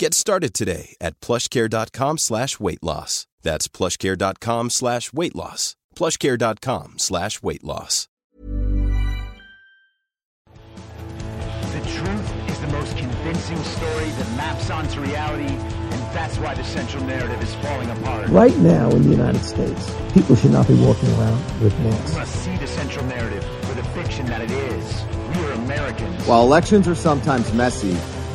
Get started today at plushcare.com slash weight loss. That's plushcare.com slash weight loss. plushcare.com slash weight loss. The truth is the most convincing story that maps onto reality, and that's why the central narrative is falling apart. Right now in the United States, people should not be walking around with We masks. must see the central narrative for the fiction that it is. We are Americans. While elections are sometimes messy,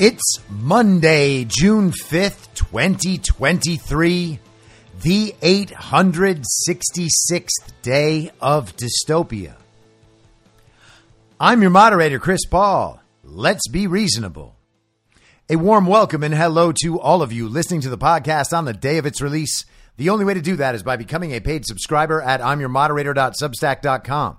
It's Monday, June 5th, 2023, the 866th day of dystopia. I'm your moderator, Chris Paul. Let's be reasonable. A warm welcome and hello to all of you listening to the podcast on the day of its release. The only way to do that is by becoming a paid subscriber at imyourmoderator.substack.com.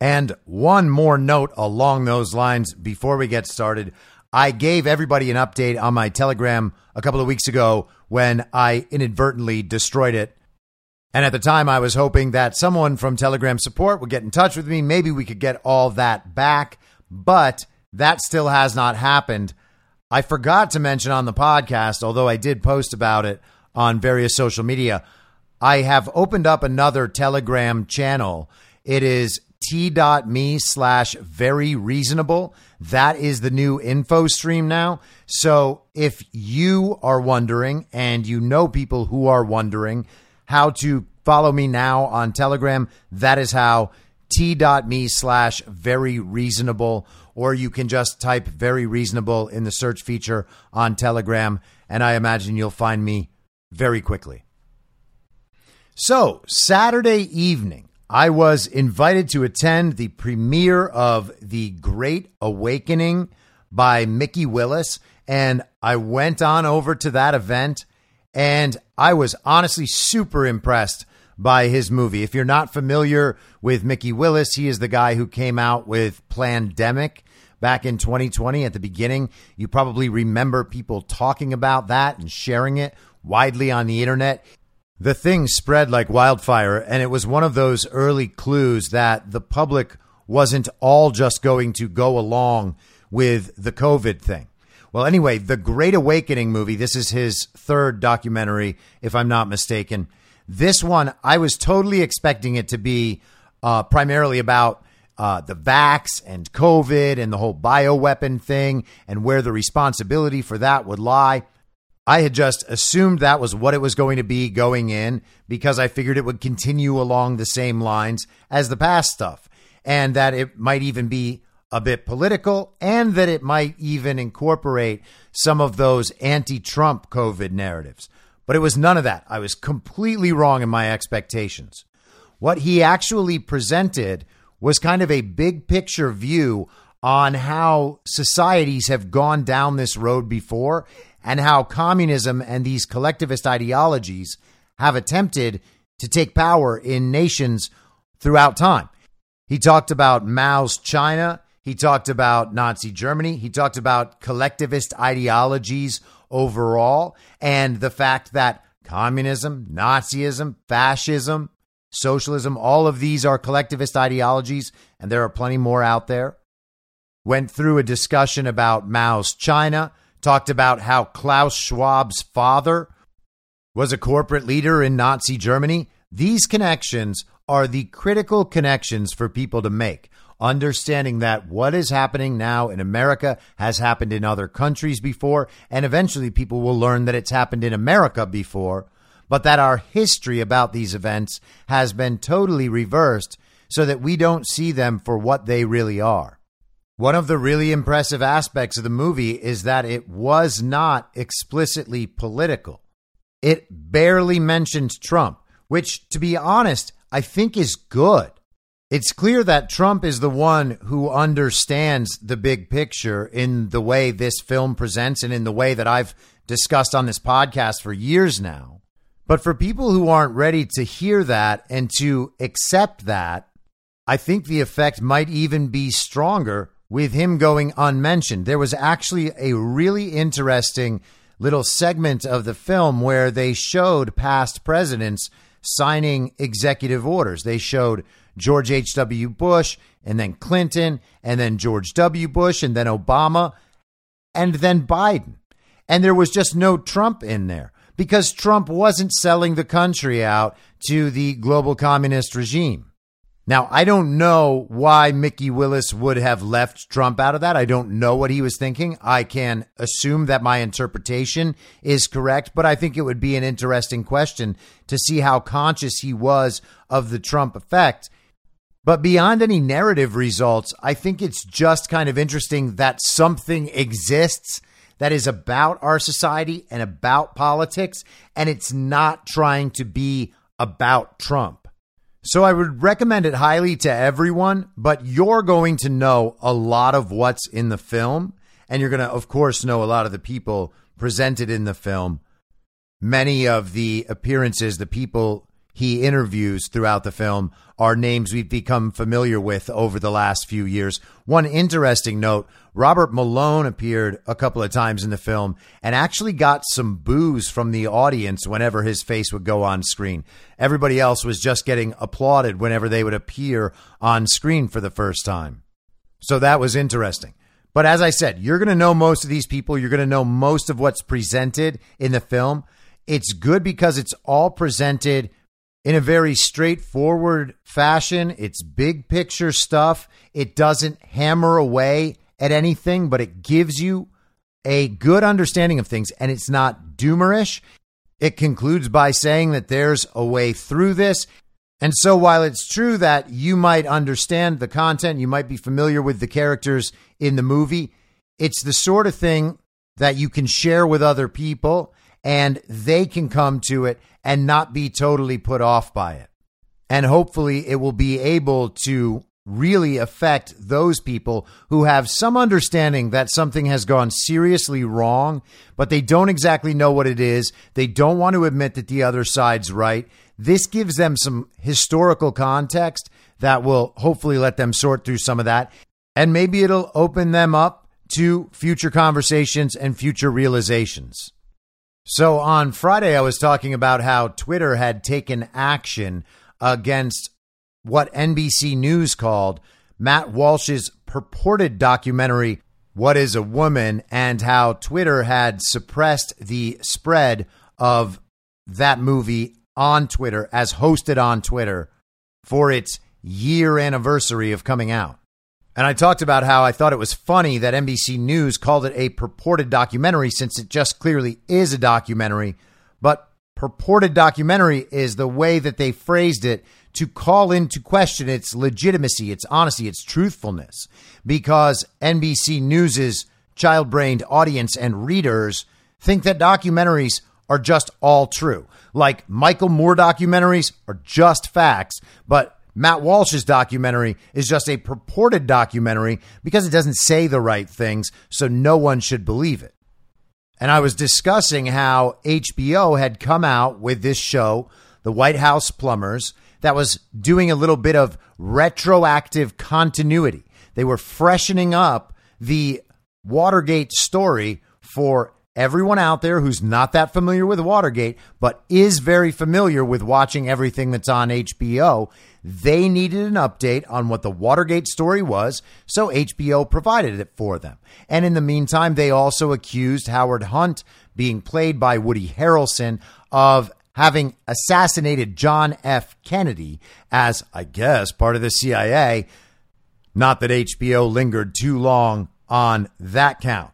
And one more note along those lines before we get started. I gave everybody an update on my Telegram a couple of weeks ago when I inadvertently destroyed it. And at the time, I was hoping that someone from Telegram support would get in touch with me. Maybe we could get all that back, but that still has not happened. I forgot to mention on the podcast, although I did post about it on various social media. I have opened up another Telegram channel. It is t.me slash very reasonable. That is the new info stream now. So if you are wondering and you know people who are wondering how to follow me now on Telegram, that is how t.me slash very reasonable, or you can just type very reasonable in the search feature on Telegram. And I imagine you'll find me very quickly. So, Saturday evening, I was invited to attend the premiere of The Great Awakening by Mikki Willis. And I went on over to that event and I was honestly super impressed by his movie. If you're not familiar with Mikki Willis, he is the guy who came out with Plandemic back in 2020 at the beginning. You probably remember people talking about that and sharing it widely on the internet. The thing spread like wildfire, and it was one of those early clues that the public wasn't all just going to go along with the COVID thing. Well, anyway, the Great Awakening movie, this is his third documentary, if I'm not mistaken. This one, I was totally expecting it to be uh, primarily about uh, the vax and COVID and the whole bioweapon thing and where the responsibility for that would lie. I had just assumed that was what it was going to be going in because I figured it would continue along the same lines as the past stuff and that it might even be a bit political and that it might even incorporate some of those anti Trump COVID narratives. But it was none of that. I was completely wrong in my expectations. What he actually presented was kind of a big picture view on how societies have gone down this road before and how communism and these collectivist ideologies have attempted to take power in nations throughout time. He talked about Mao's China. He talked about Nazi Germany. He talked about collectivist ideologies overall and the fact that communism, Nazism, fascism, socialism, all of these are collectivist ideologies, and there are plenty more out there. Went through a discussion about Mao's China, talked about how Klaus Schwab's father was a corporate leader in Nazi Germany. These connections are the critical connections for people to make. Understanding that what is happening now in America has happened in other countries before, and eventually people will learn that it's happened in America before, but that our history about these events has been totally reversed so that we don't see them for what they really are. One of the really impressive aspects of the movie is that it was not explicitly political. It barely mentions Trump, which, to be honest, I think is good. It's clear that Trump is the one who understands the big picture in the way this film presents and in the way that I've discussed on this podcast for years now. But for people who aren't ready to hear that and to accept that, I think the effect might even be stronger with him going unmentioned. There was actually a really interesting little segment of the film where they showed past presidents signing executive orders. They showed George H.W. Bush and then Clinton and then George W. Bush and then Obama and then Biden. And there was just no Trump in there because Trump wasn't selling the country out to the global communist regime. Now, I don't know why Mikki Willis would have left Trump out of that. I don't know what he was thinking. I can assume that my interpretation is correct, but I think it would be an interesting question to see how conscious he was of the Trump effect. But beyond any narrative results, I think it's just kind of interesting that something exists that is about our society and about politics, and it's not trying to be about Trump. So I would recommend it highly to everyone, but you're going to know a lot of what's in the film, and you're going to, of course, know a lot of the people presented in the film. Many of the appearances, the people he interviews throughout the film are names we've become familiar with over the last few years. One interesting note Robert Malone appeared a couple of times in the film and actually got some boos from the audience whenever his face would go on screen. Everybody else was just getting applauded whenever they would appear on screen for the first time. So that was interesting. But as I said, you're going to know most of these people. You're going to know most of what's presented in the film. It's good because it's all presented in a very straightforward fashion. It's big picture stuff. It doesn't hammer away at anything, but it gives you a good understanding of things and it's not doomerish. It concludes by saying that there's a way through this. And so while it's true that you might understand the content, you might be familiar with the characters in the movie, it's the sort of thing that you can share with other people and they can come to it and not be totally put off by it. And hopefully, it will be able to really affect those people who have some understanding that something has gone seriously wrong, but they don't exactly know what it is. They don't want to admit that the other side's right. This gives them some historical context that will hopefully let them sort through some of that. And maybe it'll open them up to future conversations and future realizations. So on Friday, I was talking about how Twitter had taken action against what NBC News called Matt Walsh's purported documentary, What is a Woman, and how Twitter had suppressed the spread of that movie on Twitter as hosted on Twitter for its year anniversary of coming out. And I talked about how I thought it was funny that NBC News called it a purported documentary since it just clearly is a documentary. But purported documentary is the way that they phrased it to call into question its legitimacy, its honesty, its truthfulness. Because NBC News's child brained audience and readers think that documentaries are just all true. Like Michael Moore documentaries are just facts, but Matt Walsh's documentary is just a purported documentary because it doesn't say the right things, so no one should believe it. And I was discussing how HBO had come out with this show, The White House Plumbers, that was doing a little bit of retroactive continuity. They were freshening up the Watergate story for everyone out there who's not that familiar with Watergate, but is very familiar with watching everything that's on HBO. They needed an update on what the Watergate story was, so HBO provided it for them. And in the meantime, they also accused Howard Hunt, being played by Woody Harrelson, of having assassinated John F. Kennedy as, I guess, part of the CIA. Not that HBO lingered too long on that count.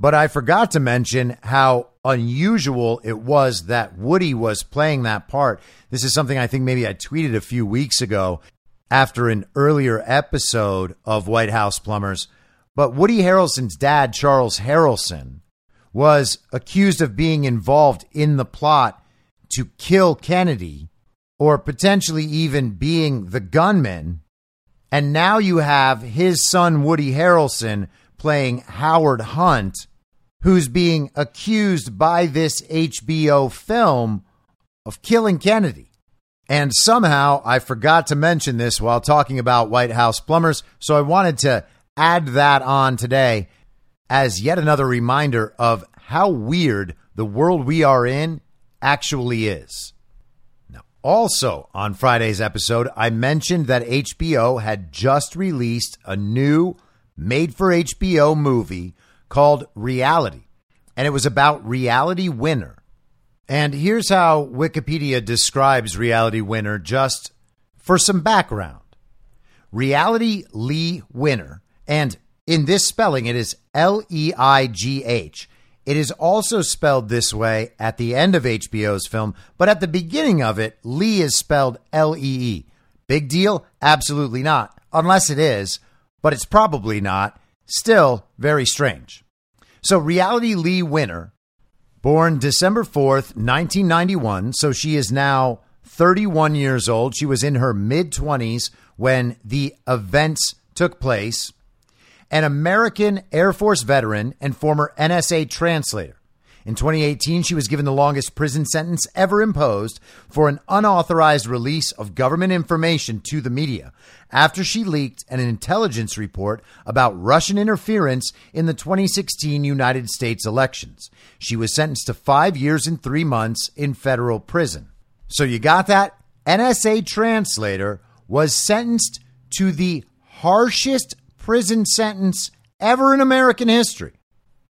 But I forgot to mention how unusual it was that Woody was playing that part. This is something I think maybe I tweeted a few weeks ago after an earlier episode of White House Plumbers. But Woody Harrelson's dad, Charles Harrelson, was accused of being involved in the plot to kill Kennedy or potentially even being the gunman. And now you have his son, Woody Harrelson, playing Howard Hunt, who's being accused by this HBO film of killing Kennedy. And somehow I forgot to mention this while talking about White House plumbers, so I wanted to add that on today as yet another reminder of how weird the world we are in actually is. Now, also on Friday's episode, I mentioned that HBO had just released a new made for HBO movie called Reality, and it was about Reality Winner. And here's how Wikipedia describes Reality Winner just for some background. Reality Lee Winner, and in this spelling, it is L E I G H. It is also spelled this way at the end of HBO's film, but at the beginning of it, Lee is spelled L E E. Big deal? Absolutely not, unless it is but it's probably not. Still very strange. So, Reality Lee Winner, born December 4th, 1991. So, she is now 31 years old. She was in her mid 20s when the events took place. An American Air Force veteran and former NSA translator. In 2018, she was given the longest prison sentence ever imposed for an unauthorized release of government information to the media after she leaked an intelligence report about Russian interference in the 2016 United States elections. She was sentenced to five years and three months in federal prison. So you got that? NSA translator was sentenced to the harshest prison sentence ever in American history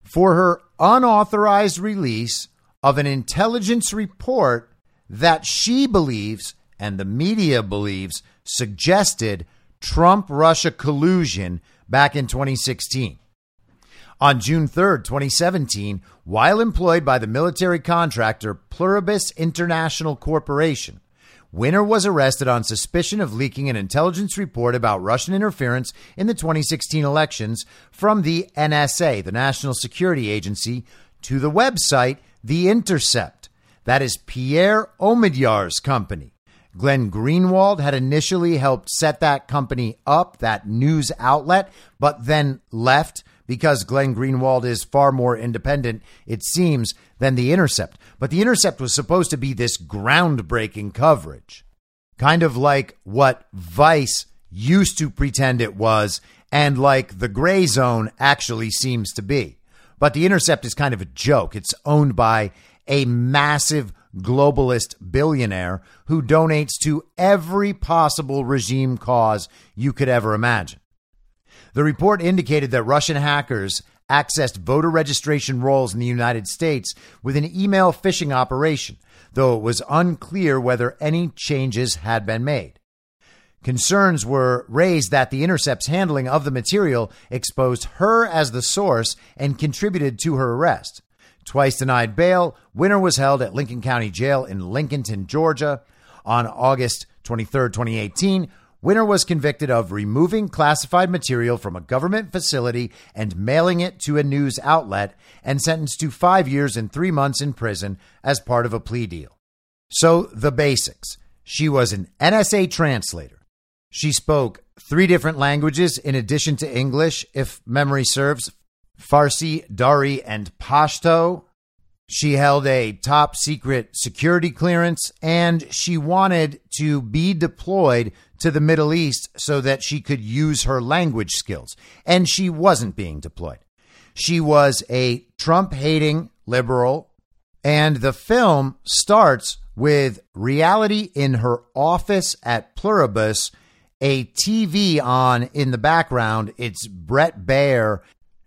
for her unauthorized release of an intelligence report that she believes and the media believes suggested Trump Russia collusion back in 2016. On June 3, 2017, while employed by the military contractor Pluribus International Corporation, Winner was arrested on suspicion of leaking an intelligence report about Russian interference in the 2016 elections from the NSA, the National Security Agency, to the website The Intercept. That is Pierre Omidyar's company. Glenn Greenwald had initially helped set that company up, that news outlet, but then left because Glenn Greenwald is far more independent, it seems, than The Intercept. But The Intercept was supposed to be this groundbreaking coverage, kind of like what Vice used to pretend it was, and like the Grayzone actually seems to be. But The Intercept is kind of a joke. It's owned by a massive globalist billionaire who donates to every possible regime cause you could ever imagine. The report indicated that Russian hackers accessed voter registration rolls in the United States with an email phishing operation, though it was unclear whether any changes had been made. Concerns were raised that the Intercept's handling of the material exposed her as the source and contributed to her arrest. Twice denied bail, Winner was held at Lincoln County Jail in Lincolnton, Georgia. On August 23, 2018, Winner was convicted of removing classified material from a government facility and mailing it to a news outlet and sentenced to five years and three months in prison as part of a plea deal. So, the basics. She was an NSA translator. She spoke three different languages in addition to English, if memory serves Farsi, Dari, and Pashto. She held a top secret security clearance and she wanted to be deployed to the Middle East so that she could use her language skills. And she wasn't being deployed. She was a Trump hating liberal. And the film starts with reality in her office at Pluribus, a TV on in the background. It's Bret Baier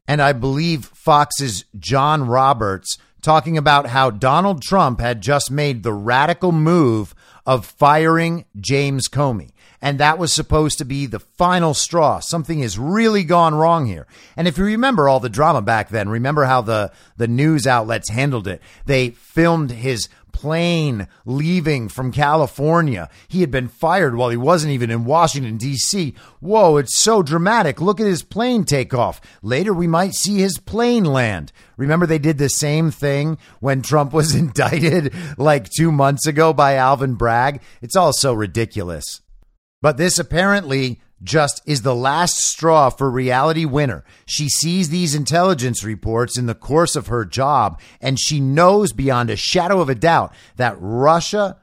and I believe Fox's John Roberts talking about how Donald Trump had just made the radical move of firing James Comey. And that was supposed to be the final straw. Something has really gone wrong here. And if you remember all the drama back then, remember how the, the news outlets handled it. They filmed his plane leaving from California. He had been fired while he wasn't even in Washington, D.C. Whoa, it's so dramatic. Look at his plane take off. Later, we might see his plane land. Remember, they did the same thing when Trump was indicted like two months ago by Alvin Bragg? It's all so ridiculous. But this apparently just is the last straw for reality winner. She sees these intelligence reports in the course of her job, and she knows beyond a shadow of a doubt that Russia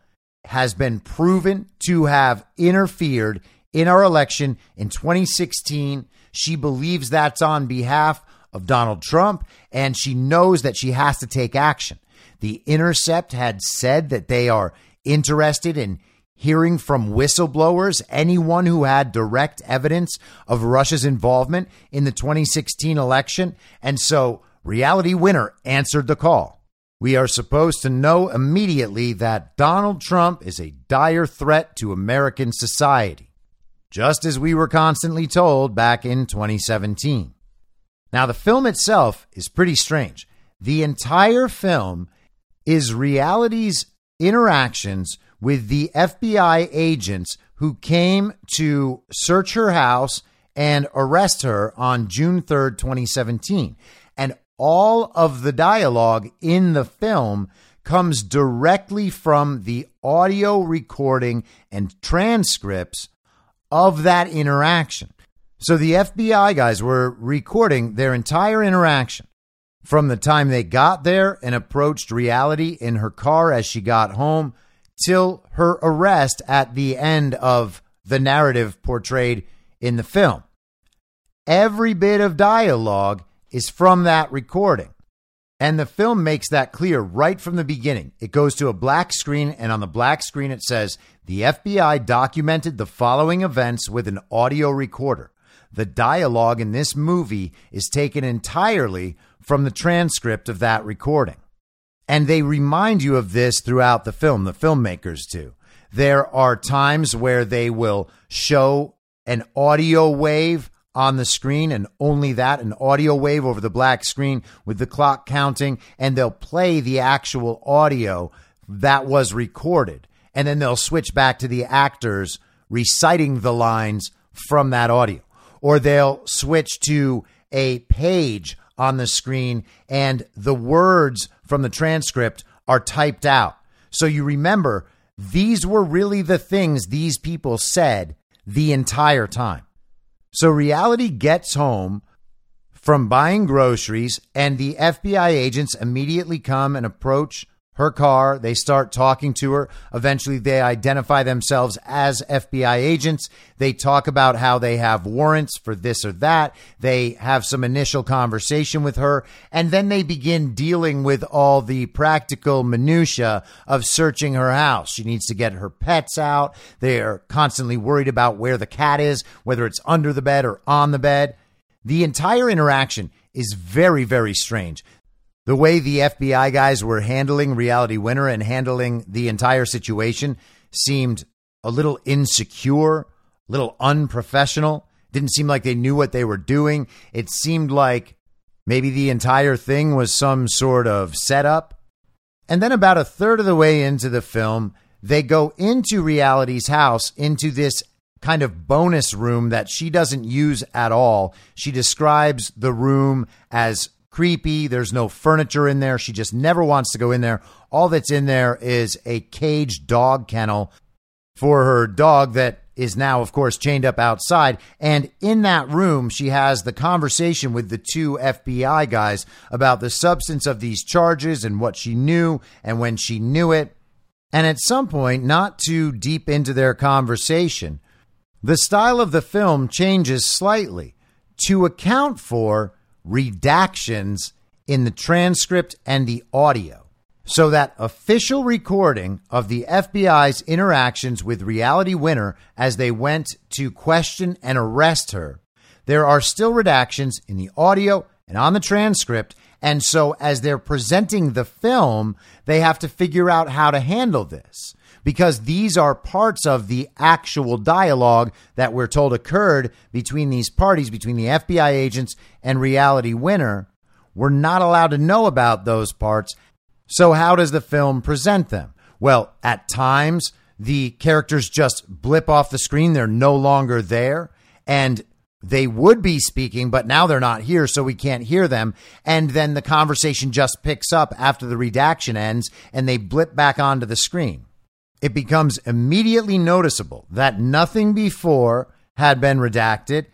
has been proven to have interfered in our election in 2016. She believes that's on behalf of Donald Trump, and she knows that she has to take action. The Intercept had said that they are interested in hearing from whistleblowers, anyone who had direct evidence of Russia's involvement in the 2016 election. And so Reality Winner answered the call. We are supposed to know immediately that Donald Trump is a dire threat to American society, just as we were constantly told back in 2017. Now, the film itself is pretty strange. The entire film is reality's interactions with the FBI agents who came to search her house and arrest her on June 3rd, 2017. And all of the dialogue in the film comes directly from the audio recording and transcripts of that interaction. So the FBI guys were recording their entire interaction from the time they got there and approached reality in her car as she got home till her arrest at the end of the narrative portrayed in the film. Every bit of dialogue is from that recording. And the film makes that clear right from the beginning. It goes to a black screen, and on the black screen, it says the FBI documented the following events with an audio recorder. The dialogue in this movie is taken entirely from the transcript of that recording. And they remind you of this throughout the film, the filmmakers do. There are times where they will show an audio wave on the screen and only that, an audio wave over the black screen with the clock counting, and they'll play the actual audio that was recorded. And then they'll switch back to the actors reciting the lines from that audio. Or they'll switch to a page on the screen and the words from the transcript are typed out. So you remember these were really the things these people said the entire time. So reality gets home from buying groceries, and the FBI agents immediately come and approach her car. They start talking to her. Eventually, they identify themselves as FBI agents. They talk about how they have warrants for this or that. They have some initial conversation with her, and then they begin dealing with all the practical minutia of searching her house. She needs to get her pets out. They are constantly worried about where the cat is, whether it's under the bed or on the bed. The entire interaction is very, very strange the way the FBI guys were handling Reality Winner and handling the entire situation seemed a little insecure, a little unprofessional. Didn't seem like they knew what they were doing. It seemed like maybe the entire thing was some sort of setup. And then, about a third of the way into the film, they go into Reality's house, into this kind of bonus room that she doesn't use at all. She describes the room as creepy. There's no furniture in there. She just never wants to go in there. All that's in there is a caged dog kennel for her dog that is now, of course, chained up outside. And in that room, she has the conversation with the two FBI guys about the substance of these charges and what she knew and when she knew it. And at some point, not too deep into their conversation, the style of the film changes slightly to account for redactions in the transcript and the audio. So that official recording of the FBI's interactions with Reality Winner as they went to question and arrest her, there are still redactions in the audio and on the transcript. And so, as they're presenting the film, they have to figure out how to handle this because these are parts of the actual dialogue that we're told occurred between these parties, between the FBI agents and Reality Winner. We're not allowed to know about those parts. So, how does the film present them? Well, at times, the characters just blip off the screen. They're no longer there. And they would be speaking, but now they're not here, so we can't hear them. And then the conversation just picks up after the redaction ends and they blip back onto the screen it becomes immediately noticeable that nothing before had been redacted.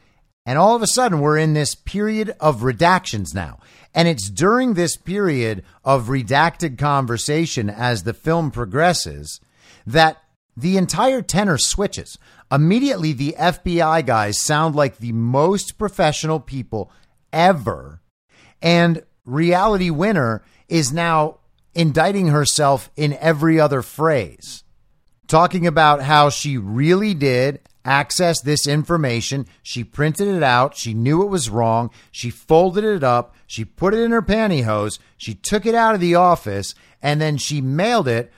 And all of a sudden, we're in this period of redactions now. And it's during this period of redacted conversation as the film progresses that the entire tenor switches. Immediately, the FBI guys sound like the most professional people ever. And Reality Winner is now indicting herself in every other phrase talking about how she really did access this information. She printed it out. She knew it was wrong. She folded it up. She put it in her pantyhose. She took it out of the office and then she mailed it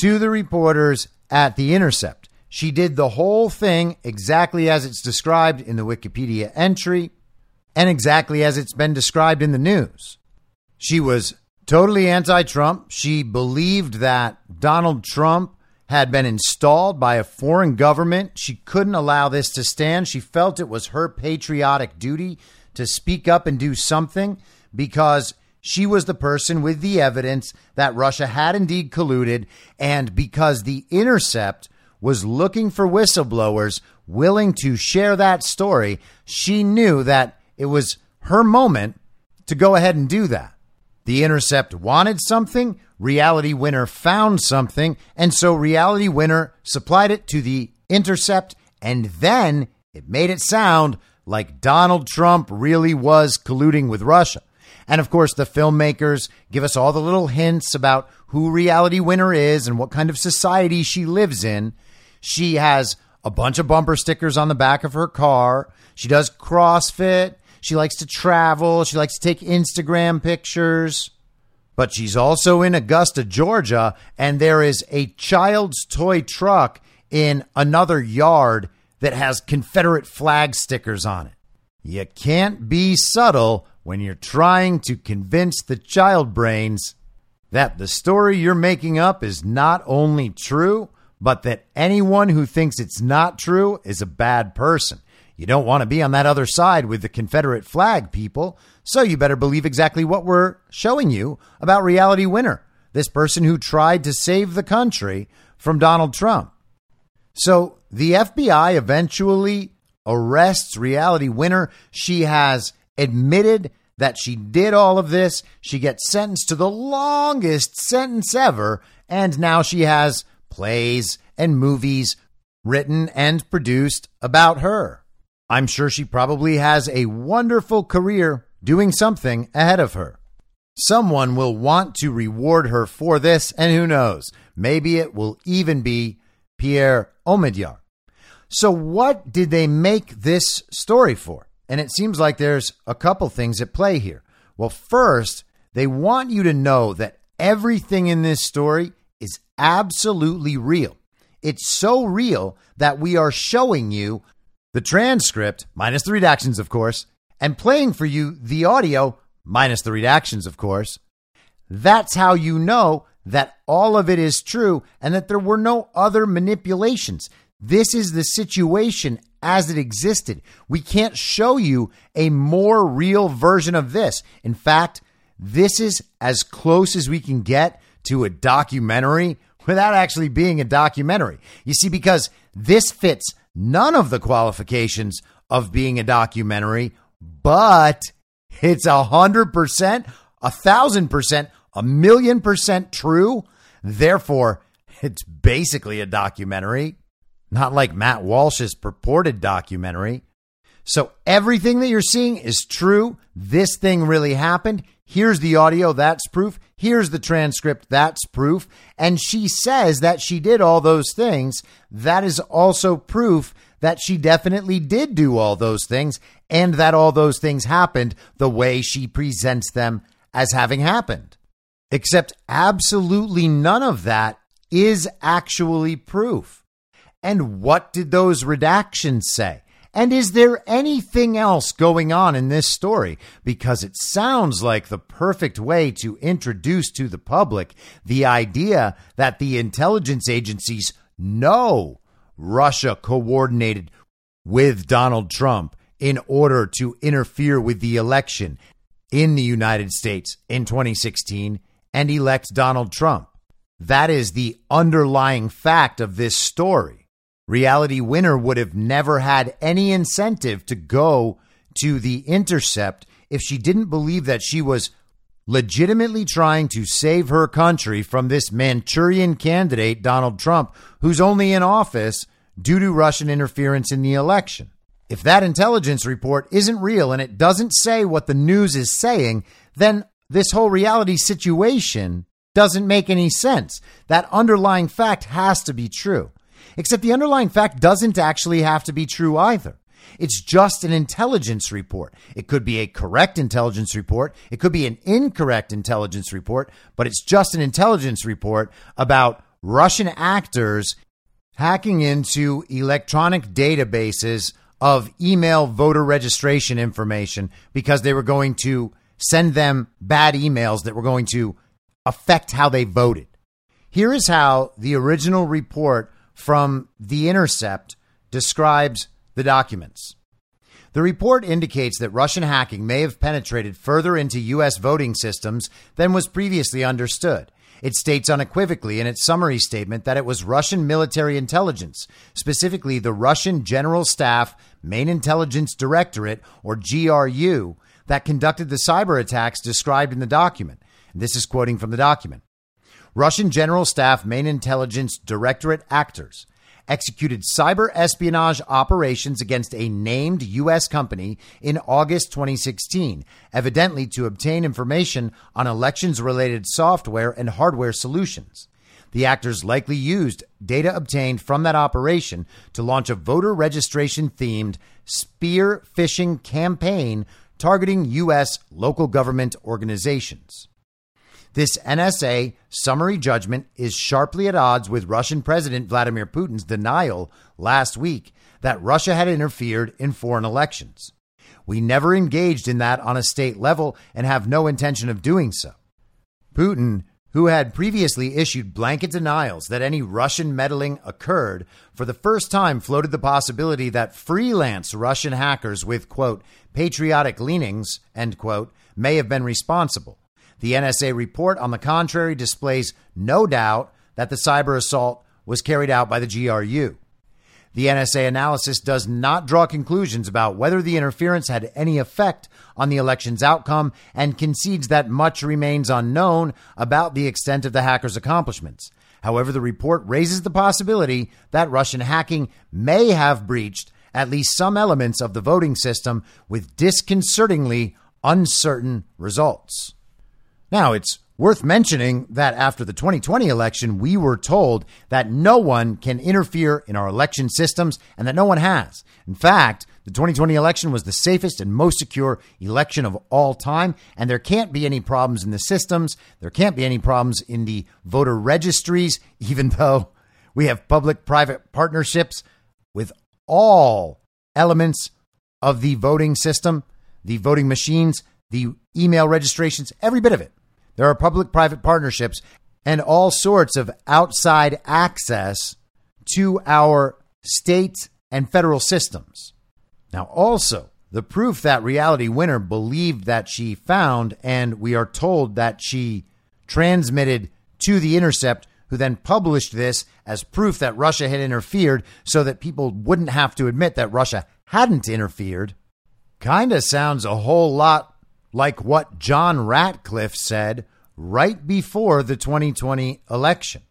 to the reporters at The Intercept. She did the whole thing exactly as it's described in the Wikipedia entry and exactly as it's been described in the news. She was totally anti Trump. She believed that Donald Trump had been installed by a foreign government. She couldn't allow this to stand. She felt it was her patriotic duty to speak up and do something because she was the person with the evidence that Russia had indeed colluded, and because The Intercept was looking for whistleblowers willing to share that story, she knew that it was her moment to go ahead and do that. The Intercept wanted something, Reality Winner found something, and so Reality Winner supplied it to The Intercept, and then it made it sound like Donald Trump really was colluding with Russia. And of course, the filmmakers give us all the little hints about who Reality Winner is and what kind of society she lives in. She has a bunch of bumper stickers on the back of her car. She does CrossFit. She likes to travel. She likes to take Instagram pictures. But she's also in Augusta, Georgia, and there is a child's toy truck in another yard that has Confederate flag stickers on it. You can't be subtle when you're trying to convince the child brains that the story you're making up is not only true, but that anyone who thinks it's not true is a bad person. You don't want to be on that other side with the Confederate flag, people. So you better believe exactly what we're showing you about Reality Winner, this person who tried to save the country from Donald Trump. So the FBI eventually arrests Reality Winner. She has admitted that she did all of this. She gets sentenced to the longest sentence ever, and now she has plays and movies written and produced about her. I'm sure she probably has a wonderful career doing something ahead of her. Someone will want to reward her for this, and who knows, maybe it will even be Pierre Omidyar. So, what did they make this story for? And it seems like there's a couple things at play here. Well, first, they want you to know that everything in this story is absolutely real. It's so real that we are showing you the transcript, minus the redactions, of course, and playing for you the audio, minus the redactions, of course. That's how you know that all of it is true and that there were no other manipulations. This is the situation as it existed. We can't show you a more real version of this. In fact, this is as close as we can get to a documentary without actually being a documentary. You see, because this fits none of the qualifications of being a documentary, but it's a hundred percent, a thousand percent, a million percent true. Therefore, it's basically a documentary, not like Matt Walsh's purported documentary. So everything that you're seeing is true. This thing really happened. Here's the audio. That's proof. Here's the transcript. That's proof. And she says that she did all those things. That is also proof that she definitely did do all those things and that all those things happened the way she presents them as having happened. Except absolutely none of that is actually proof. And what did those redactions say? And is there anything else going on in this story? Because it sounds like the perfect way to introduce to the public the idea that the intelligence agencies know Russia coordinated with Donald Trump in order to interfere with the election in the United States in 2016 and elect Donald Trump. That is the underlying fact of this story. Reality Winner would have never had any incentive to go to the intercept if she didn't believe that she was legitimately trying to save her country from this Manchurian candidate, Donald Trump, who's only in office due to Russian interference in the election. If that intelligence report isn't real and it doesn't say what the news is saying, then this whole reality situation doesn't make any sense. That underlying fact has to be true. Except the underlying fact doesn't actually have to be true either. It's just an intelligence report. It could be a correct intelligence report. It could be an incorrect intelligence report, but it's just an intelligence report about Russian actors hacking into electronic databases of email voter registration information because they were going to send them bad emails that were going to affect how they voted. Here is how the original report from The Intercept describes the documents. The report indicates that Russian hacking may have penetrated further into U.S. voting systems than was previously understood. It states unequivocally in its summary statement that it was Russian military intelligence, specifically the Russian General Staff Main Intelligence Directorate, or GRU, that conducted the cyber attacks described in the document. This is quoting from the document. Russian General Staff Main Intelligence Directorate actors executed cyber espionage operations against a named U.S. company in August 2016, evidently to obtain information on elections related software and hardware solutions. The actors likely used data obtained from that operation to launch a voter registration themed spear phishing campaign targeting U.S. local government organizations. This NSA summary judgment is sharply at odds with Russian President Vladimir Putin's denial last week that Russia had interfered in foreign elections. We never engaged in that on a state level and have no intention of doing so. Putin, who had previously issued blanket denials that any Russian meddling occurred, for the first time floated the possibility that freelance Russian hackers with, quote, patriotic leanings, end quote, may have been responsible. The NSA report, on the contrary, displays no doubt that the cyber assault was carried out by the GRU. The NSA analysis does not draw conclusions about whether the interference had any effect on the election's outcome and concedes that much remains unknown about the extent of the hackers' accomplishments. However, the report raises the possibility that Russian hacking may have breached at least some elements of the voting system with disconcertingly uncertain results. Now, it's worth mentioning that after the 2020 election, we were told that no one can interfere in our election systems and that no one has. In fact, the 2020 election was the safest and most secure election of all time, and there can't be any problems in the systems. There can't be any problems in the voter registries, even though we have public private partnerships with all elements of the voting system, the voting machines, the email registrations, every bit of it. There are public private partnerships and all sorts of outside access to our state and federal systems. Now, also, the proof that Reality Winner believed that she found, and we are told that she transmitted to The Intercept who then published this as proof that Russia had interfered so that people wouldn't have to admit that Russia hadn't interfered. Kinda sounds a whole lot like what John Ratcliffe said right before the 2020 election.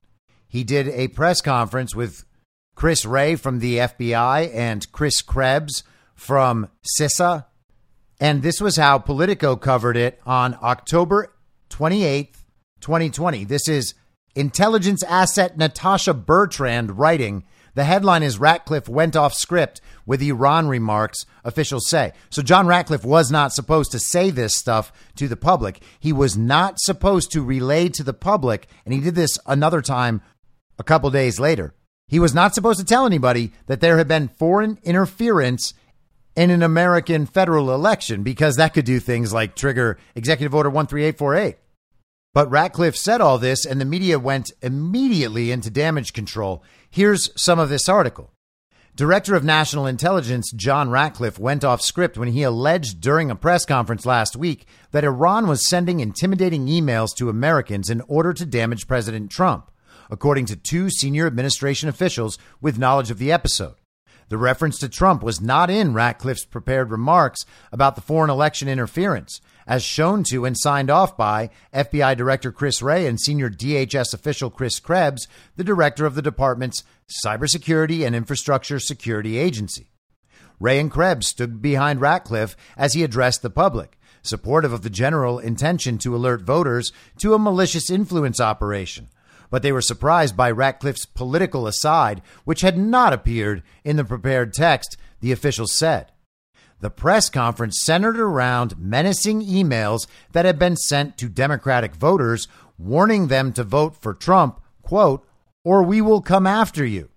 He did a press conference with Chris Wray from the FBI and Chris Krebs from CISA. And this was how Politico covered it on October 28th, 2020. This is Intelligence asset Natasha Bertrand writing. The headline is Ratcliffe went off script with Iran remarks, officials say. So John Ratcliffe was not supposed to say this stuff to the public. He was not supposed to relay to the public, and he did this another time a couple days later. He was not supposed to tell anybody that there had been foreign interference in an American federal election because that could do things like trigger Executive Order 13848. But Ratcliffe said all this, and the media went immediately into damage control. Here's some of this article. Director of National Intelligence John Ratcliffe went off script when he alleged during a press conference last week that Iran was sending intimidating emails to Americans in order to damage President Trump, according to two senior administration officials with knowledge of the episode. The reference to Trump was not in Ratcliffe's prepared remarks about the foreign election interference, as shown to and signed off by FBI Director Chris Wray and senior DHS official Chris Krebs, the director of the department's Cybersecurity and Infrastructure Security Agency. Wray and Krebs stood behind Ratcliffe as he addressed the public, supportive of the general intention to alert voters to a malicious influence operation. But they were surprised by Ratcliffe's political aside, which had not appeared in the prepared text, the officials said. The press conference centered around menacing emails that had been sent to Democratic voters warning them to vote for Trump, quote, or we will come after you.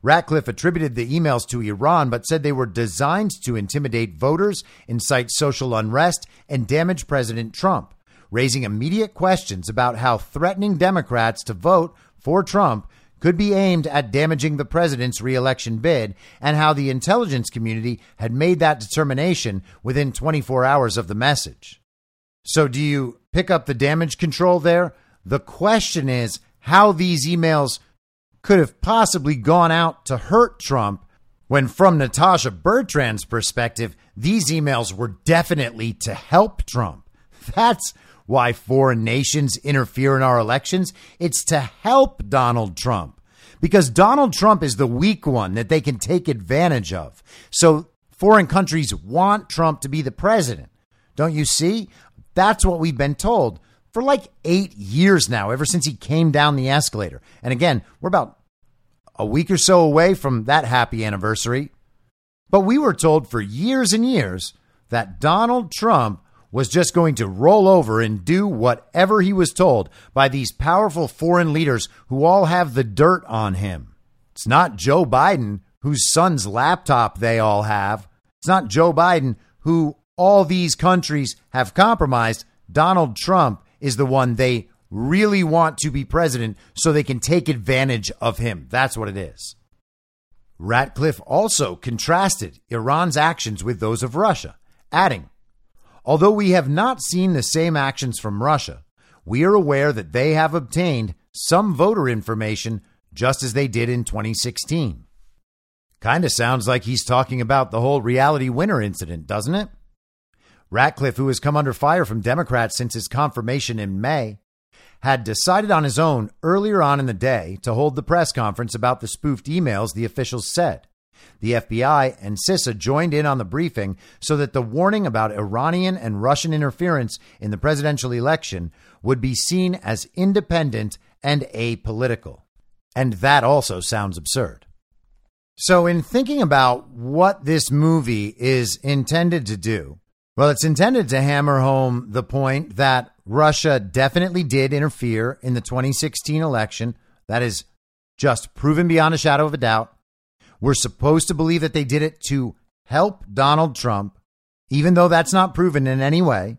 Ratcliffe attributed the emails to Iran, but said they were designed to intimidate voters, incite social unrest, and damage President Trump, raising immediate questions about how threatening Democrats to vote for Trump could be aimed at damaging the president's reelection bid and how the intelligence community had made that determination within 24 hours of the message. So, do you pick up the damage control there? The question is how these emails could have possibly gone out to hurt Trump when, from Natasha Bertrand's perspective, these emails were definitely to help Trump. That's why foreign nations interfere in our elections. It's to help Donald Trump because Donald Trump is the weak one that they can take advantage of. So foreign countries want Trump to be the president. Don't you see? That's what we've been told for like eight years now, ever since he came down the escalator. And again, we're about a week or so away from that happy anniversary. But we were told for years and years that Donald Trump was just going to roll over and do whatever he was told by these powerful foreign leaders who all have the dirt on him. It's not Joe Biden, whose son's laptop they all have. It's not Joe Biden, who all these countries have compromised. Donald Trump is the one they really want to be president so they can take advantage of him. That's what it is. Ratcliffe also contrasted Iran's actions with those of Russia, adding, Although we have not seen the same actions from Russia, we are aware that they have obtained some voter information just as they did in 2016. Kind of sounds like he's talking about the whole reality winner incident, doesn't it? Ratcliffe, who has come under fire from Democrats since his confirmation in May, had decided on his own earlier on in the day to hold the press conference about the spoofed emails the officials said. The FBI and CISA joined in on the briefing so that the warning about Iranian and Russian interference in the presidential election would be seen as independent and apolitical. And that also sounds absurd. So, in thinking about what this movie is intended to do, well, it's intended to hammer home the point that Russia definitely did interfere in the 2016 election. That is just proven beyond a shadow of a doubt. We're supposed to believe that they did it to help Donald Trump, even though that's not proven in any way.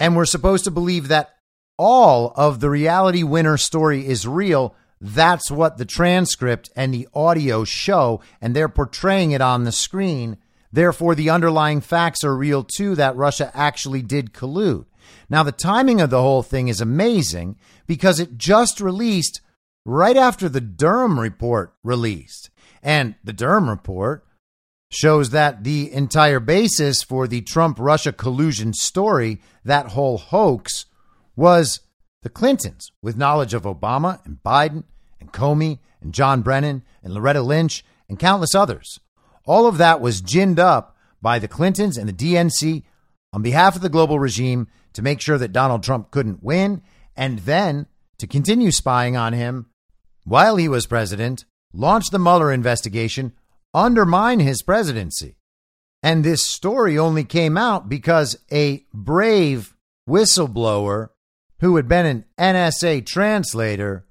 And we're supposed to believe that all of the reality winner story is real. That's what the transcript and the audio show, and they're portraying it on the screen. Therefore, the underlying facts are real too that Russia actually did collude. Now, the timing of the whole thing is amazing because it just released right after the Durham report released. And the Durham report shows that the entire basis for the Trump Russia collusion story, that whole hoax, was the Clintons with knowledge of Obama and Biden and Comey and John Brennan and Loretta Lynch and countless others. All of that was ginned up by the Clintons and the DNC on behalf of the global regime to make sure that Donald Trump couldn't win and then to continue spying on him while he was president, launch the Mueller investigation, undermine his presidency. And this story only came out because a brave whistleblower who had been an NSA translator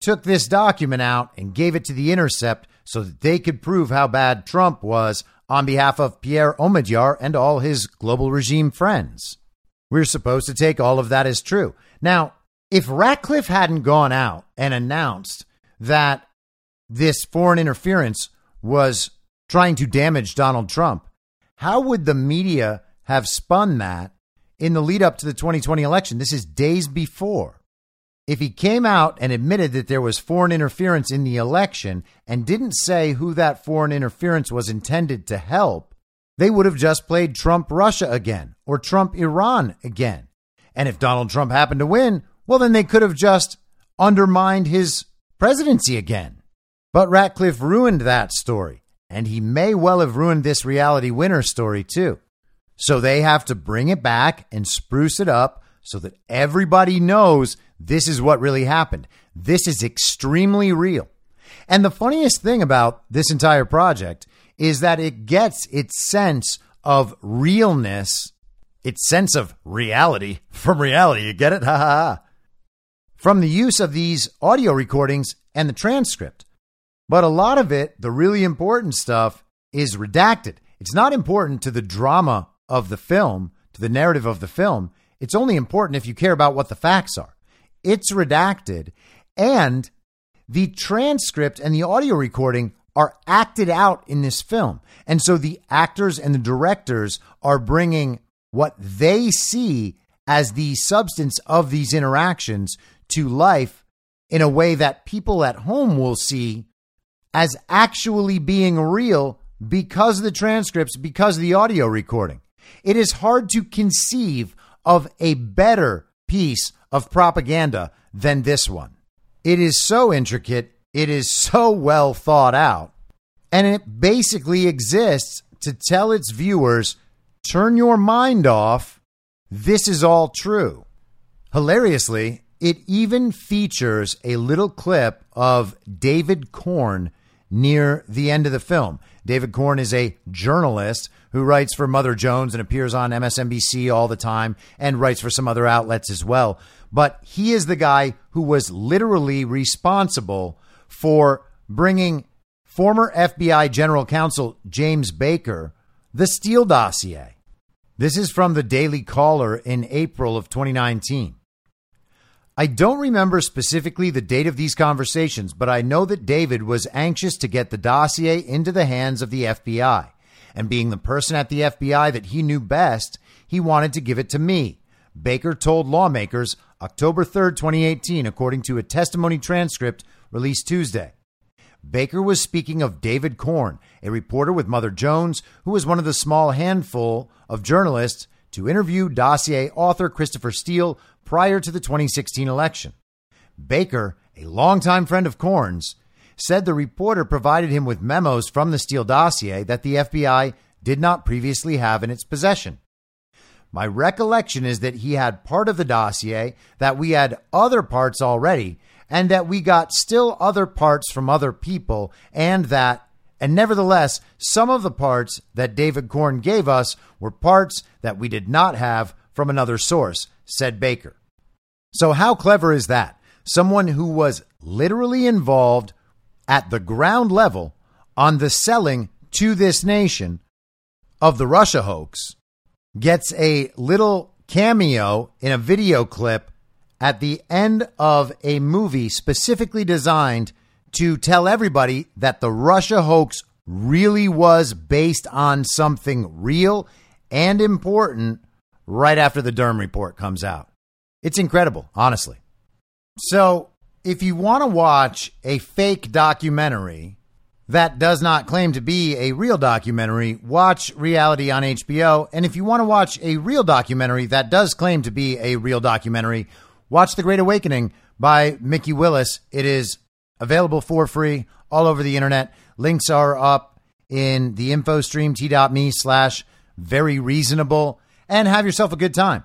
took this document out and gave it to The Intercept so that they could prove how bad Trump was on behalf of Pierre Omidyar and all his global regime friends. We're supposed to take all of that as true. Now, if Ratcliffe hadn't gone out and announced that this foreign interference was trying to damage Donald Trump, how would the media have spun that in the lead up to the 2020 election? This is days before. If he came out and admitted that there was foreign interference in the election and didn't say who that foreign interference was intended to help, they would have just played Trump Russia again or Trump Iran again. And if Donald Trump happened to win, well, then they could have just undermined his presidency again. But Ratcliffe ruined that story, and he may well have ruined this reality winner story too. So they have to bring it back and spruce it up so that everybody knows this is what really happened. This is extremely real. And the funniest thing about this entire project is that it gets its sense of realness, its sense of reality from reality. You get it? Ha ha ha. From the use of these audio recordings and the transcript. But a lot of it, the really important stuff, is redacted. It's not important to the drama of the film, to the narrative of the film. It's only important if you care about what the facts are. It's redacted, and the transcript and the audio recording are acted out in this film. And so the actors and the directors are bringing what they see as the substance of these interactions to life in a way that people at home will see as actually being real because the transcripts, because the audio recording. It is hard to conceive of a better piece of propaganda than this one. It is so intricate, it is so well thought out, and it basically exists to tell its viewers turn your mind off. This is all true. Hilariously, it even features a little clip of David Corn near the end of the film. David Corn is a journalist who writes for Mother Jones and appears on MSNBC all the time and writes for some other outlets as well. But he is the guy who was literally responsible for bringing former FBI General Counsel James Baker the Steele dossier. This is from the Daily Caller in April of 2019. I don't remember specifically the date of these conversations, but I know that David was anxious to get the dossier into the hands of the FBI. And being the person at the FBI that he knew best, he wanted to give it to me. Baker told lawmakers October 3rd, 2018, according to a testimony transcript released Tuesday. Baker was speaking of David Corn, a reporter with Mother Jones, who was one of the small handful of journalists to interview dossier author Christopher Steele prior to the 2016 election. Baker, a longtime friend of Corn's, said the reporter provided him with memos from the Steele dossier that the FBI did not previously have in its possession. My recollection is that he had part of the dossier, that we had other parts already, and that we got still other parts from other people, and that, and nevertheless, some of the parts that David Corn gave us were parts that we did not have from another source, said Baker. So, how clever is that? Someone who was literally involved at the ground level on the selling to this nation of the Russia hoax gets a little cameo in a video clip at the end of a movie specifically designed to tell everybody that the Russia hoax really was based on something real and important right after the Durham report comes out. It's incredible, honestly. So, if you want to watch a fake documentary that does not claim to be a real documentary, watch reality on HBO. And if you want to watch a real documentary that does claim to be a real documentary, watch The Great Awakening by Mikki Willis. It is available for free all over the internet. Links are up in the info stream t.me slash very reasonable and have yourself a good time.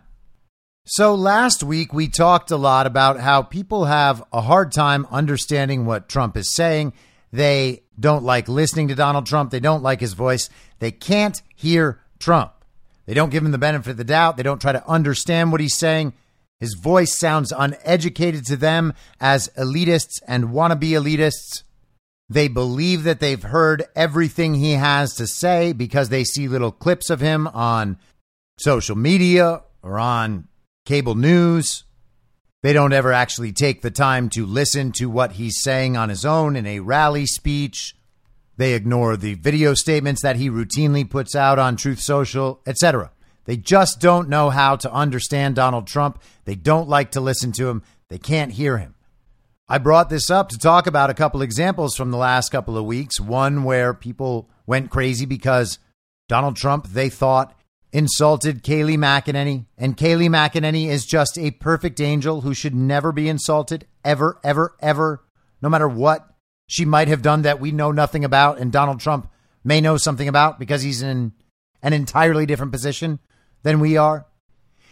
So last week we talked a lot about how people have a hard time understanding what Trump is saying. They don't like listening to Donald Trump. They don't like his voice. They can't hear Trump. They don't give him the benefit of the doubt. They don't try to understand what he's saying. His voice sounds uneducated to them as elitists and wannabe elitists. They believe that they've heard everything he has to say because they see little clips of him on social media or on cable news. They don't ever actually take the time to listen to what he's saying on his own in a rally speech. They ignore the video statements that he routinely puts out on Truth Social, etc. They just don't know how to understand Donald Trump. They don't like to listen to him. They can't hear him. I brought this up to talk about a couple examples from the last couple of weeks. One where people went crazy because Donald Trump, they thought, insulted Kayleigh McEnany, and Kayleigh McEnany is just a perfect angel who should never be insulted, ever, ever, ever, no matter what she might have done that we know nothing about, and Donald Trump may know something about because he's in an entirely different position than we are.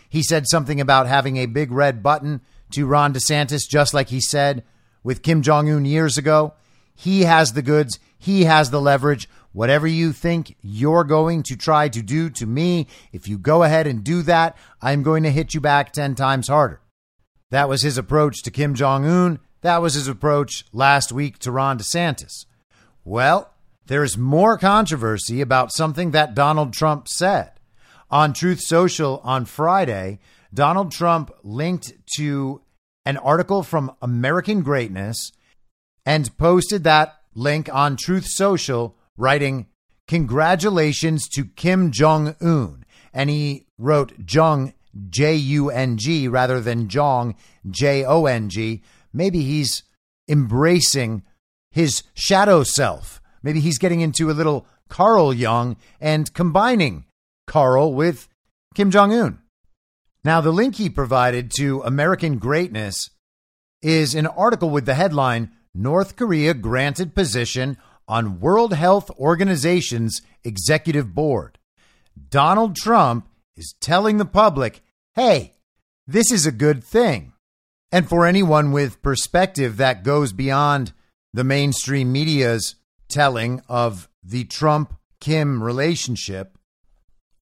He said something about having a big red button to Ron DeSantis, just like he said with Kim Jong un years ago. He has the goods, he has the leverage. Whatever you think you're going to try to do to me, if you go ahead and do that, I'm going to hit you back 10 times harder. That was his approach to Kim Jong un. That was his approach last week to Ron DeSantis. Well, there's more controversy about something that Donald Trump said. On Truth Social on Friday, Donald Trump linked to an article from American Greatness and posted that link on Truth Social writing, Congratulations to Kim Jong un. And he wrote Jung, J U N G, rather than Jong, J O N G. Maybe he's embracing his shadow self. Maybe he's getting into a little Carl Jung and combining Carl with Kim Jong un. Now, the link he provided to American Greatness is an article with the headline North Korea granted position on World Health Organization's executive board. Donald Trump is telling the public, hey, this is a good thing. And for anyone with perspective that goes beyond the mainstream media's telling of the Trump Kim relationship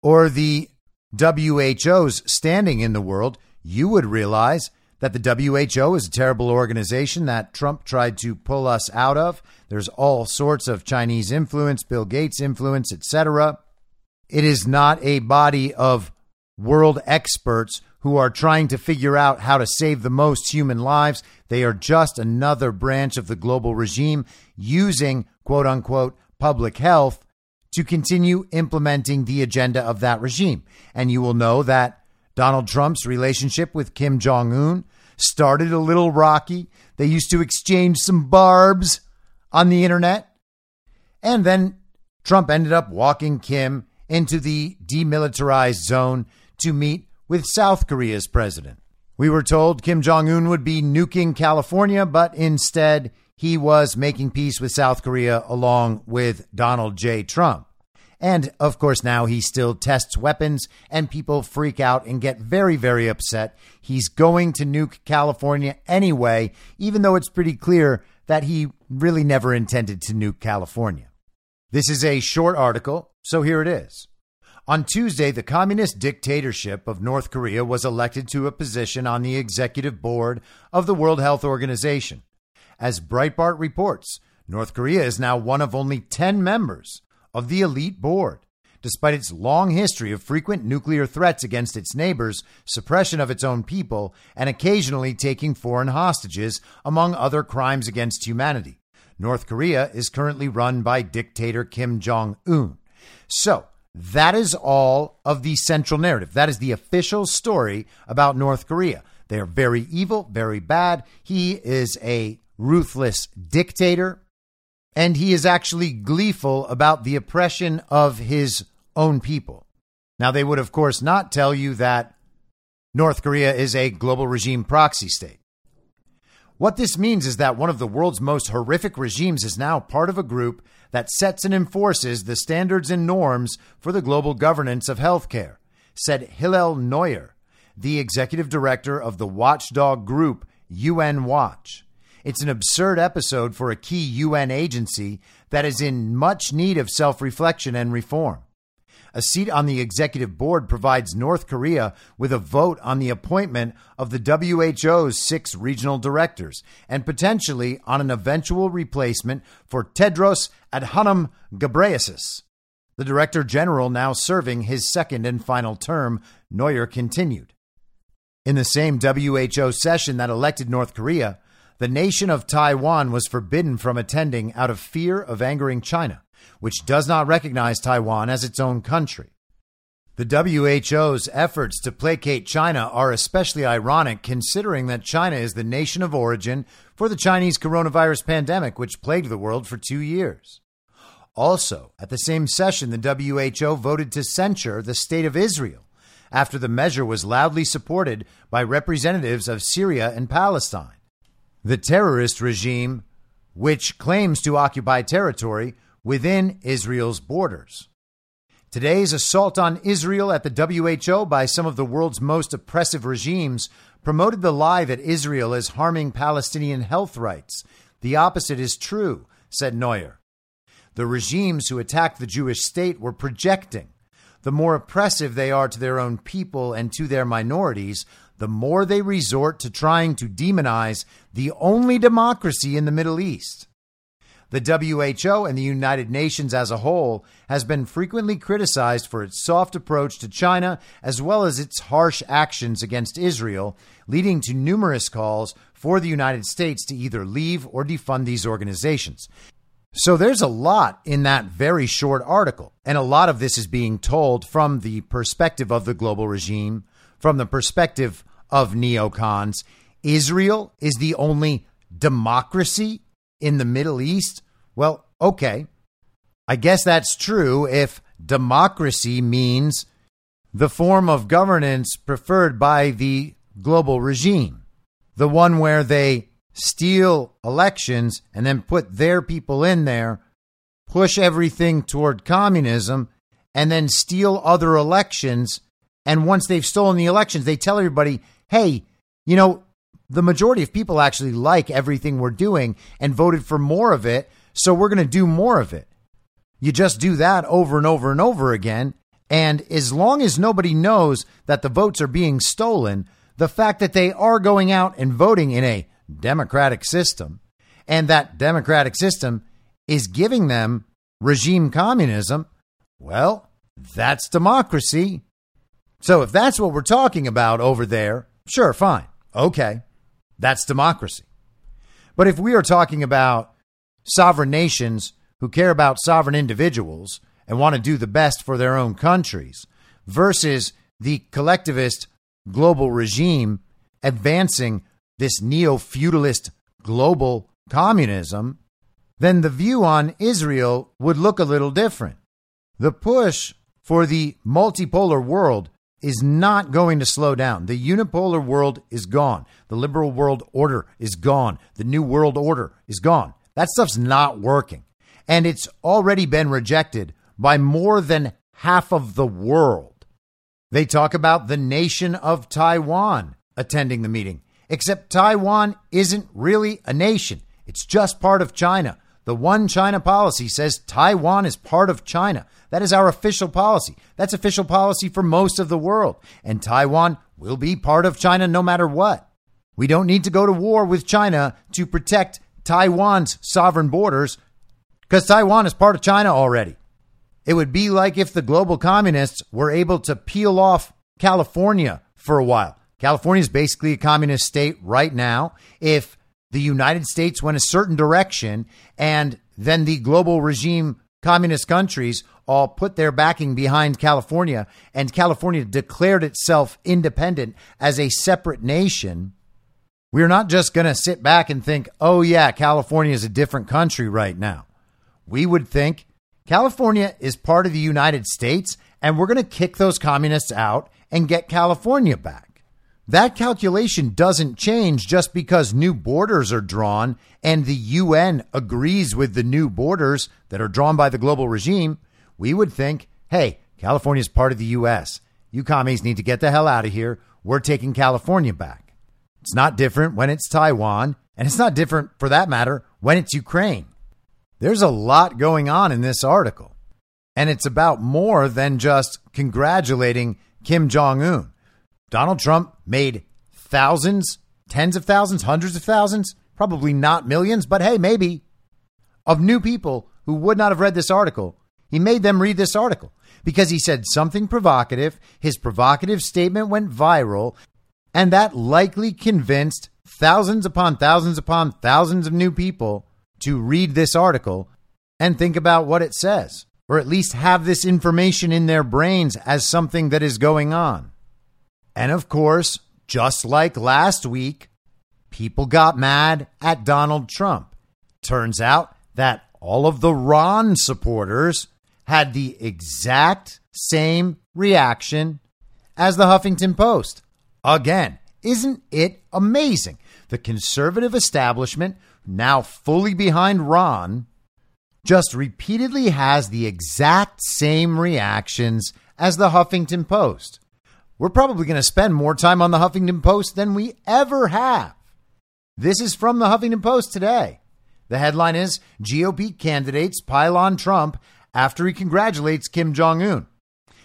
or the WHO's standing in the world, you would realize that the WHO is a terrible organization that Trump tried to pull us out of. There's all sorts of Chinese influence, Bill Gates influence, etc. It is not a body of world experts who are trying to figure out how to save the most human lives. They are just another branch of the global regime using quote unquote public health to continue implementing the agenda of that regime. And you will know that Donald Trump's relationship with Kim Jong un started a little rocky. They used to exchange some barbs on the internet. And then Trump ended up walking Kim into the demilitarized zone to meet with South Korea's president. We were told Kim Jong un would be nuking California, but instead he was making peace with South Korea along with Donald J. Trump. And of course, now he still tests weapons and people freak out and get very, very upset. He's going to nuke California anyway, even though it's pretty clear that he really never intended to nuke California. This is a short article, so here it is. On Tuesday, the communist dictatorship of North Korea was elected to a position on the executive board of the World Health Organization. As Breitbart reports, North Korea is now one of only 10 members of the elite board. Despite its long history of frequent nuclear threats against its neighbors, suppression of its own people, and occasionally taking foreign hostages, among other crimes against humanity. North Korea is currently run by dictator Kim Jong un. So, that is all of the central narrative. That is the official story about North Korea. They are very evil, very bad. He is a ruthless dictator, and he is actually gleeful about the oppression of his own people. Now, they would, of course, not tell you that North Korea is a global regime proxy state. What this means is that one of the world's most horrific regimes is now part of a group that sets and enforces the standards and norms for the global governance of healthcare, said Hillel Neuer, the executive director of the watchdog group UN Watch. It's an absurd episode for a key UN agency that is in much need of self reflection and reform. A seat on the executive board provides North Korea with a vote on the appointment of the WHO's six regional directors and potentially on an eventual replacement for Tedros Adhanom Ghebreyesus. The director general now serving his second and final term, Neuer continued. In the same WHO session that elected North Korea, the nation of Taiwan was forbidden from attending out of fear of angering China which does not recognize Taiwan as its own country. The WHO's efforts to placate China are especially ironic considering that China is the nation of origin for the Chinese coronavirus pandemic, which plagued the world for two years. Also, at the same session, the WHO voted to censure the State of Israel after the measure was loudly supported by representatives of Syria and Palestine. The terrorist regime, which claims to occupy territory, within Israel's borders. Today's assault on Israel at the WHO by some of the world's most oppressive regimes promoted the lie that Israel is harming Palestinian health rights. The opposite is true, said Neuer. The regimes who attacked the Jewish state were projecting. The more oppressive they are to their own people and to their minorities, the more they resort to trying to demonize the only democracy in the Middle East. The WHO and the United Nations as a whole has been frequently criticized for its soft approach to China as well as its harsh actions against Israel, leading to numerous calls for the United States to either leave or defund these organizations. So there's a lot in that very short article. And a lot of this is being told from the perspective of the global regime, from the perspective of neocons. Israel is the only democracy in the Middle East? Well, okay. I guess that's true if democracy means the form of governance preferred by the global regime, the one where they steal elections and then put their people in there, push everything toward communism, and then steal other elections. And once they've stolen the elections, they tell everybody, hey, you know, the majority of people actually like everything we're doing and voted for more of it. So we're going to do more of it. You just do that over and over and over again. And as long as nobody knows that the votes are being stolen, the fact that they are going out and voting in a democratic system and that democratic system is giving them regime communism, well, that's democracy. So if that's what we're talking about over there, sure, fine. Okay. That's democracy. But if we are talking about sovereign nations who care about sovereign individuals and want to do the best for their own countries versus the collectivist global regime advancing this neo feudalist global communism, then the view on Israel would look a little different. The push for the multipolar world is not going to slow down. The unipolar world is gone. The liberal world order is gone. The new world order is gone. That stuff's not working. And it's already been rejected by more than half of the world. They talk about the nation of Taiwan attending the meeting, except Taiwan isn't really a nation. It's just part of China. The one China policy says Taiwan is part of China. That is our official policy. That's official policy for most of the world. And Taiwan will be part of China no matter what. We don't need to go to war with China to protect Taiwan's sovereign borders because Taiwan is part of China already. It would be like if the global communists were able to peel off California for a while. California is basically a communist state right now. If the United States went a certain direction and then the global regime communist countries all put their backing behind California and California declared itself independent as a separate nation, we're not just going to sit back and think, oh, yeah, California is a different country right now. We would think California is part of the United States and we're going to kick those communists out and get California back. That calculation doesn't change just because new borders are drawn and the UN agrees with the new borders that are drawn by the global regime. We would think, hey, California is part of the US. You commies need to get the hell out of here. We're taking California back. It's not different when it's Taiwan, and it's not different, for that matter, when it's Ukraine. There's a lot going on in this article, and it's about more than just congratulating Kim Jong un. Donald Trump made thousands, tens of thousands, hundreds of thousands, probably not millions, but hey, maybe, of new people who would not have read this article. He made them read this article because he said something provocative. His provocative statement went viral, and that likely convinced thousands upon thousands upon thousands of new people to read this article and think about what it says, or at least have this information in their brains as something that is going on. And of course, just like last week, people got mad at Donald Trump. Turns out that all of the Ron supporters had the exact same reaction as the Huffington Post. Again, isn't it amazing? The conservative establishment, now fully behind Ron, just repeatedly has the exact same reactions as the Huffington Post we're probably going to spend more time on the Huffington Post than we ever have. This is from the Huffington Post today. The headline is GOP candidates pile on Trump after he congratulates Kim Jong un.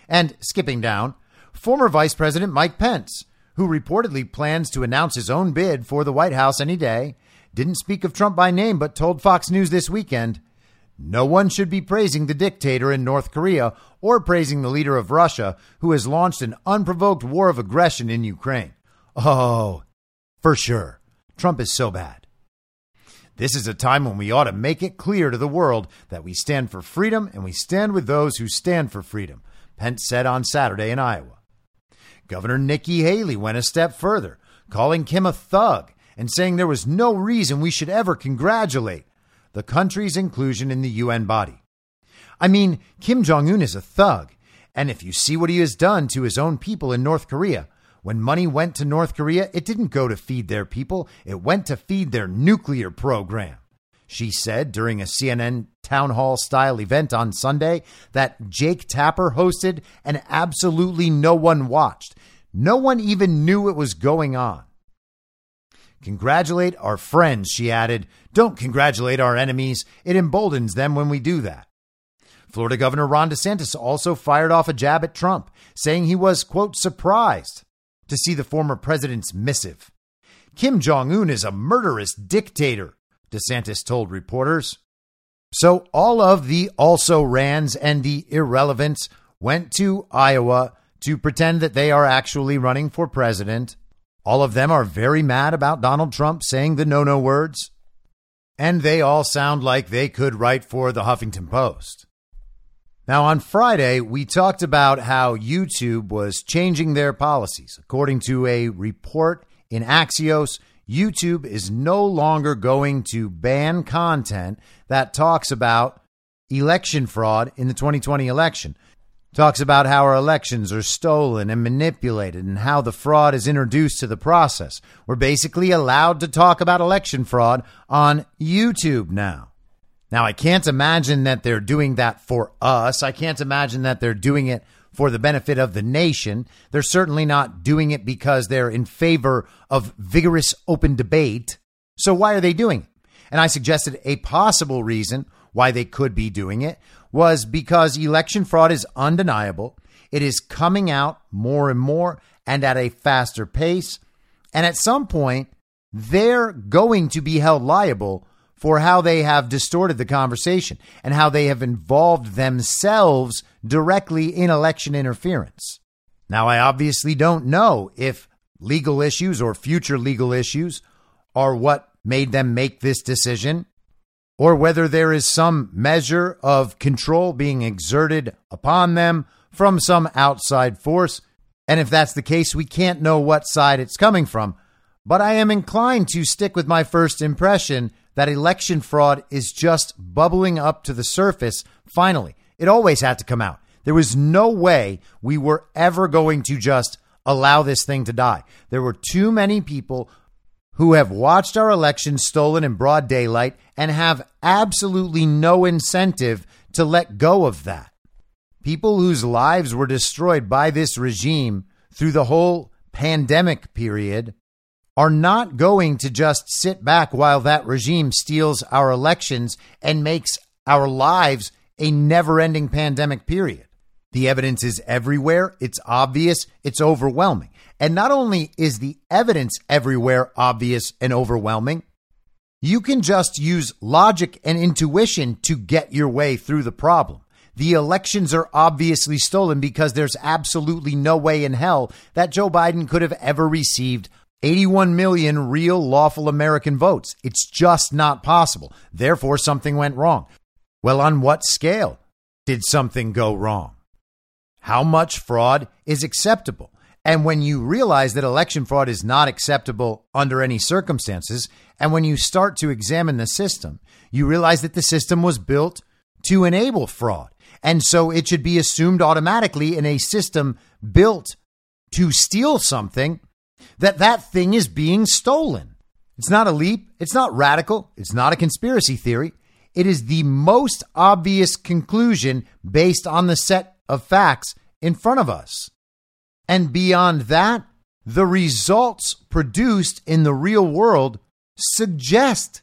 And skipping down, former Vice President Mike Pence, who reportedly plans to announce his own bid for the White House any day, didn't speak of Trump by name but told Fox News this weekend no one should be praising the dictator in North Korea or praising the leader of Russia who has launched an unprovoked war of aggression in Ukraine. Oh, for sure. Trump is so bad. This is a time when we ought to make it clear to the world that we stand for freedom and we stand with those who stand for freedom, Pence said on Saturday in Iowa. Governor Nikki Haley went a step further, calling Kim a thug and saying there was no reason we should ever congratulate the country's inclusion in the UN body. I mean, Kim Jong un is a thug. And if you see what he has done to his own people in North Korea, when money went to North Korea, it didn't go to feed their people, it went to feed their nuclear program. She said during a CNN town hall style event on Sunday that Jake Tapper hosted and absolutely no one watched. No one even knew it was going on. Congratulate our friends, she added. Don't congratulate our enemies. It emboldens them when we do that. Florida Governor Ron DeSantis also fired off a jab at Trump, saying he was, quote, surprised to see the former president's missive. Kim Jong un is a murderous dictator, DeSantis told reporters. So all of the also rans and the irrelevants went to Iowa to pretend that they are actually running for president. All of them are very mad about Donald Trump saying the no no words. And they all sound like they could write for the Huffington Post. Now, on Friday, we talked about how YouTube was changing their policies. According to a report in Axios, YouTube is no longer going to ban content that talks about election fraud in the 2020 election. Talks about how our elections are stolen and manipulated and how the fraud is introduced to the process. We're basically allowed to talk about election fraud on YouTube now. Now, I can't imagine that they're doing that for us. I can't imagine that they're doing it for the benefit of the nation. They're certainly not doing it because they're in favor of vigorous open debate. So why are they doing it? And I suggested a possible reason why they could be doing it was because election fraud is undeniable. It is coming out more and more and at a faster pace. And at some point, they're going to be held liable for how they have distorted the conversation and how they have involved themselves directly in election interference. Now, I obviously don't know if legal issues or future legal issues are what made them make this decision or whether there is some measure of control being exerted upon them from some outside force. And if that's the case, we can't know what side it's coming from. But I am inclined to stick with my first impression that election fraud is just bubbling up to the surface finally. It always had to come out. There was no way we were ever going to just allow this thing to die. There were too many people who have watched our elections stolen in broad daylight and have absolutely no incentive to let go of that. People whose lives were destroyed by this regime through the whole pandemic period are not going to just sit back while that regime steals our elections and makes our lives a never ending pandemic period. The evidence is everywhere. It's obvious. It's overwhelming. And not only is the evidence everywhere obvious and overwhelming, you can just use logic and intuition to get your way through the problem. The elections are obviously stolen because there's absolutely no way in hell that Joe Biden could have ever received 81 million real lawful American votes. It's just not possible. Therefore, something went wrong. Well, on what scale did something go wrong? How much fraud is acceptable? And when you realize that election fraud is not acceptable under any circumstances, and when you start to examine the system, you realize that the system was built to enable fraud. And so it should be assumed automatically in a system built to steal something that that thing is being stolen. It's not a leap. It's not radical. It's not a conspiracy theory. It is the most obvious conclusion based on the set of facts in front of us. And beyond that, the results produced in the real world suggest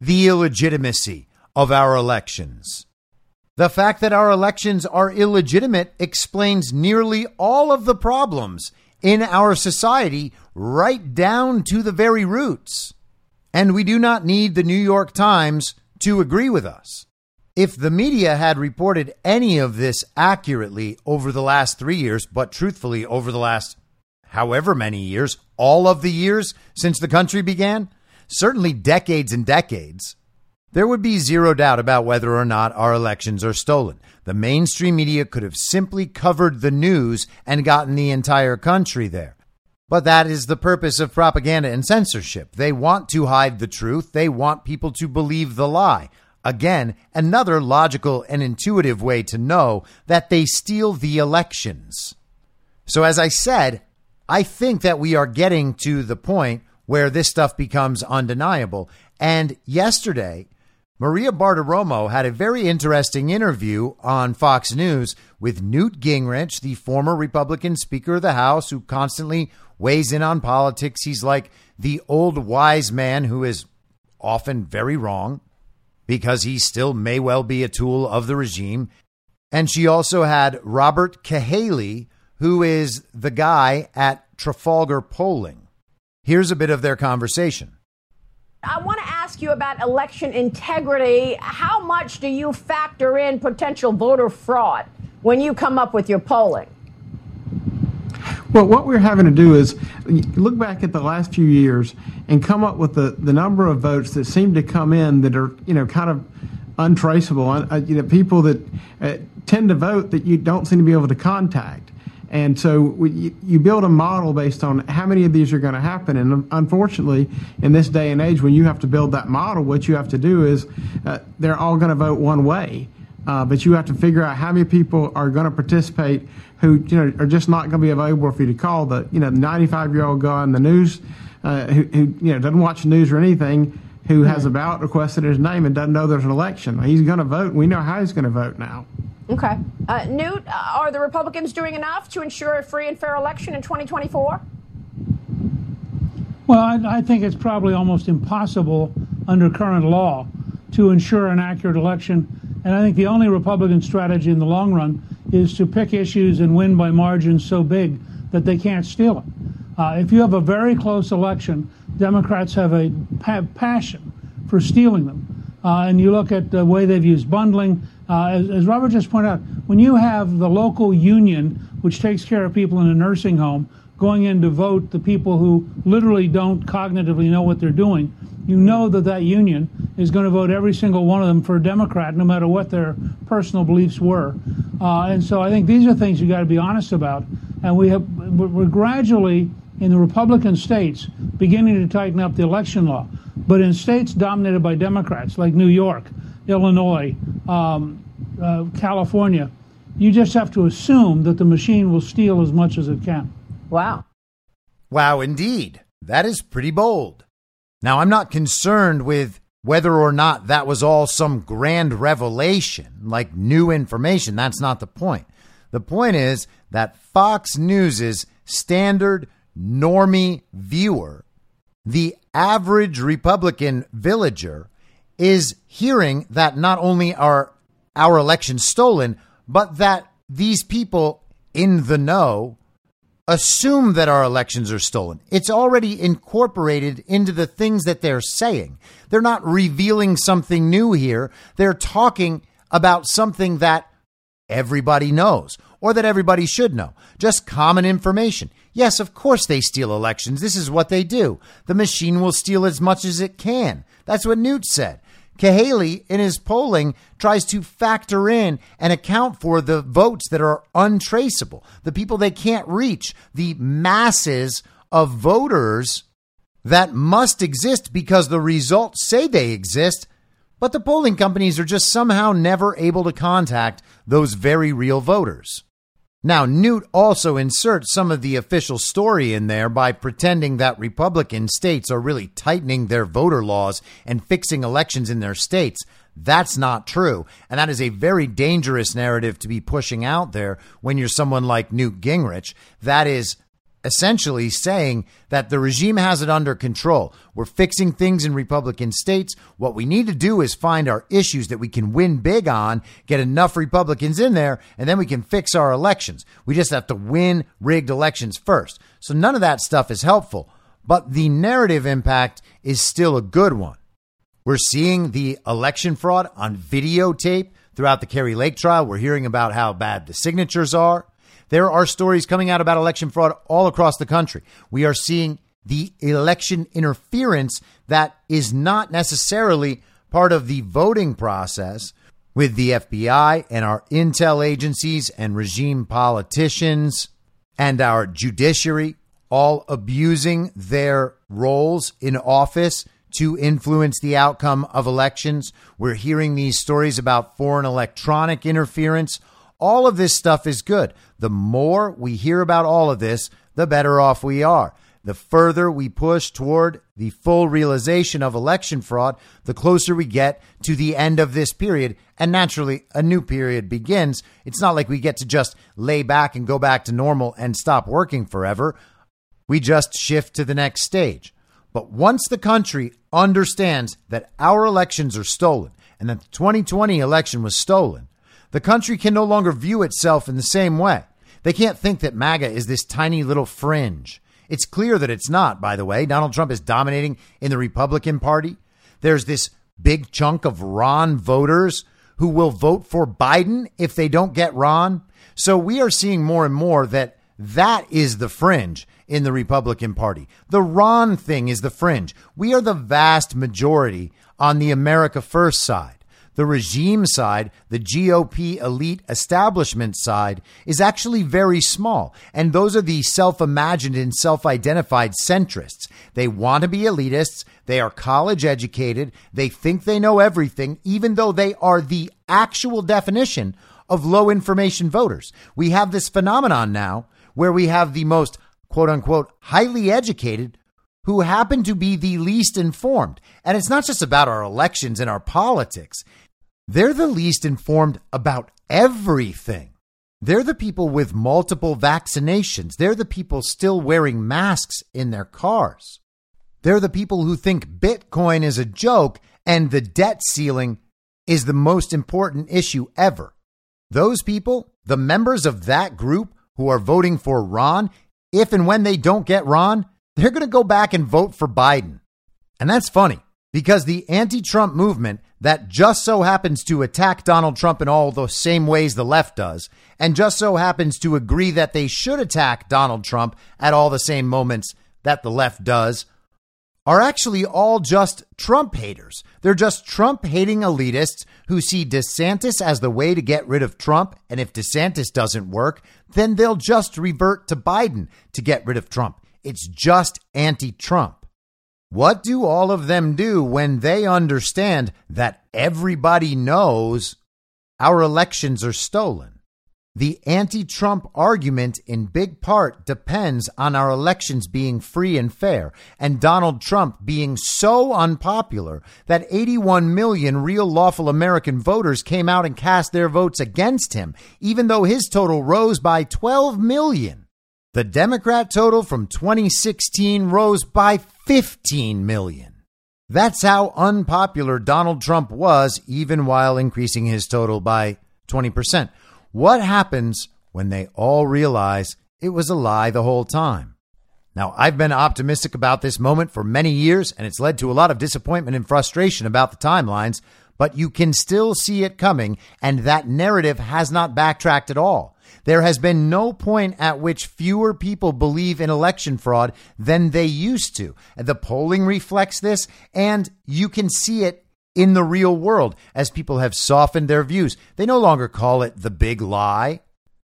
the illegitimacy of our elections. The fact that our elections are illegitimate explains nearly all of the problems in our society right down to the very roots. And we do not need the New York Times to agree with us. If the media had reported any of this accurately over the last three years, but truthfully over the last however many years, all of the years since the country began, certainly decades and decades, there would be zero doubt about whether or not our elections are stolen. The mainstream media could have simply covered the news and gotten the entire country there. But that is the purpose of propaganda and censorship. They want to hide the truth. They want people to believe the lie. Again, another logical and intuitive way to know that they steal the elections. So, as I said, I think that we are getting to the point where this stuff becomes undeniable. And yesterday, Maria Bartiromo had a very interesting interview on Fox News with Newt Gingrich, the former Republican Speaker of the House, who constantly weighs in on politics. He's like the old wise man who is often very wrong because he still may well be a tool of the regime. And she also had Robert Cahaly, who is the guy at Trafalgar Polling. Here's a bit of their conversation. I want to ask you about election integrity. How much do you factor in potential voter fraud when you come up with your polling? Well, what we're having to do is look back at the last few years and come up with the, the number of votes that seem to come in that are, you know, kind of untraceable. Uh, you know, people that uh, tend to vote that you don't seem to be able to contact. And so you build a model based on how many of these are going to happen. And unfortunately, in this day and age, when you have to build that model, what you have to do is uh, they're all going to vote one way. Uh, but you have to figure out how many people are going to participate who you know are just not going to be available for you to call. The you know 95 year old guy in the news uh, who, who you know doesn't watch the news or anything who has a ballot requested his name and doesn't know there's an election. He's going to vote. We know how he's going to vote now. Okay. Uh, Newt, uh, are the Republicans doing enough to ensure a free and fair election in 2024? Well, I, I, think it's probably almost impossible under current law to ensure an accurate election. And I think the only Republican strategy in the long run is to pick issues and win by margins so big that they can't steal it. Uh, if you have a very close election, Democrats have a have passion for stealing them. Uh, and you look at the way they've used bundling, uh, as, as, Robert just pointed out, when you have the local union, which takes care of people in a nursing home, going in to vote the people who literally don't cognitively know what they're doing, you know that that union is going to vote every single one of them for a Democrat, no matter what their personal beliefs were. Uh, and so I think these are things you got to be honest about. And we have we're gradually in the Republican states beginning to tighten up the election law, but in states dominated by Democrats like New York, Illinois, um, uh, California, you just have to assume that the machine will steal as much as it can. Wow. Wow, indeed. That is pretty bold. Now, I'm not concerned with whether or not that was all some grand revelation, like new information. That's not the point. The point is that Fox News's standard normie viewer, the average Republican villager, is hearing that not only are our elections stolen, but that these people in the know assume that our elections are stolen. It's already incorporated into the things that they're saying. They're not revealing something new here. They're talking about something that everybody knows or that everybody should know. Just common information. Yes, of course they steal elections. This is what they do. The machine will steal as much as it can. That's what Newt said. Cahaly, in his polling, tries to factor in and account for the votes that are untraceable, the people they can't reach, the masses of voters that must exist because the results say they exist, but the polling companies are just somehow never able to contact those very real voters. Now, Newt also inserts some of the official story in there by pretending that Republican states are really tightening their voter laws and fixing elections in their states. That's not true. And that is a very dangerous narrative to be pushing out there when you're someone like Newt Gingrich. That is essentially saying that the regime has it under control. We're fixing things in Republican states. What we need to do is find our issues that we can win big on, get enough Republicans in there, and then we can fix our elections. We just have to win rigged elections first. So none of that stuff is helpful, but the narrative impact is still a good one. We're seeing the election fraud on videotape throughout the Kari Lake trial. We're hearing about how bad the signatures are. There are stories coming out about election fraud all across the country. We are seeing the election interference that is not necessarily part of the voting process with the FBI and our intel agencies and regime politicians and our judiciary all abusing their roles in office to influence the outcome of elections. We're hearing these stories about foreign electronic interference all of this stuff is good. The more we hear about all of this, the better off we are. The further we push toward the full realization of election fraud, the closer we get to the end of this period. And naturally, a new period begins. It's not like we get to just lay back and go back to normal and stop working forever. We just shift to the next stage. But once the country understands that our elections are stolen and that the 2020 election was stolen, the country can no longer view itself in the same way. They can't think that MAGA is this tiny little fringe. It's clear that it's not, by the way. Donald Trump is dominating in the Republican Party. There's this big chunk of Ron voters who will vote for Biden if they don't get Ron. So we are seeing more and more that that is the fringe in the Republican Party. The Ron thing is the fringe. We are the vast majority on the America First side. The regime side, the GOP elite establishment side, is actually very small. And those are the self imagined and self identified centrists. They want to be elitists. They are college educated. They think they know everything, even though they are the actual definition of low information voters. We have this phenomenon now where we have the most quote unquote highly educated who happen to be the least informed. And it's not just about our elections and our politics. They're the least informed about everything. They're the people with multiple vaccinations. They're the people still wearing masks in their cars. They're the people who think Bitcoin is a joke and the debt ceiling is the most important issue ever. Those people, the members of that group who are voting for Ron, if and when they don't get Ron, they're going to go back and vote for Biden. And that's funny because the anti Trump movement that just so happens to attack Donald Trump in all the same ways the left does, and just so happens to agree that they should attack Donald Trump at all the same moments that the left does, are actually all just Trump haters. They're just Trump hating elitists who see DeSantis as the way to get rid of Trump. And if DeSantis doesn't work, then they'll just revert to Biden to get rid of Trump. It's just anti Trump. What do all of them do when they understand that everybody knows our elections are stolen? The anti Trump argument in big part depends on our elections being free and fair, and Donald Trump being so unpopular that 81 million real lawful American voters came out and cast their votes against him, even though his total rose by 12 million. The Democrat total from 2016 rose by 15 million. That's how unpopular Donald Trump was, even while increasing his total by 20%. What happens when they all realize it was a lie the whole time? Now, I've been optimistic about this moment for many years, and it's led to a lot of disappointment and frustration about the timelines, but you can still see it coming, and that narrative has not backtracked at all. There has been no point at which fewer people believe in election fraud than they used to. The polling reflects this, and you can see it in the real world as people have softened their views. They no longer call it the big lie.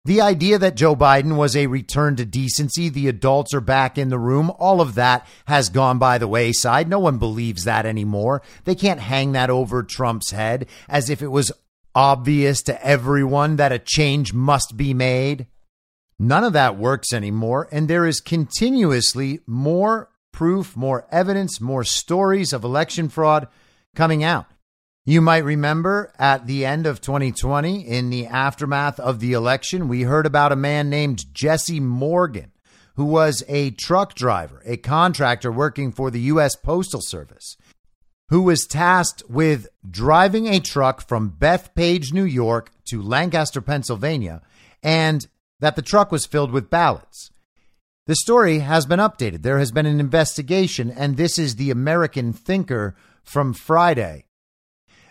The idea that Joe Biden was a return to decency, the adults are back in the room, all of that has gone by the wayside. No one believes that anymore. They can't hang that over Trump's head as if it was obvious to everyone that a change must be made. None of that works anymore, and there is continuously more proof, more evidence, more stories of election fraud coming out. You might remember at the end of 2020, in the aftermath of the election, we heard about a man named Jesse Morgan, who was a truck driver, a contractor working for the U.S. Postal Service, who was tasked with driving a truck from Bethpage, New York to Lancaster, Pennsylvania, and that the truck was filled with ballots. The story has been updated. There has been an investigation, and this is the American Thinker from Friday.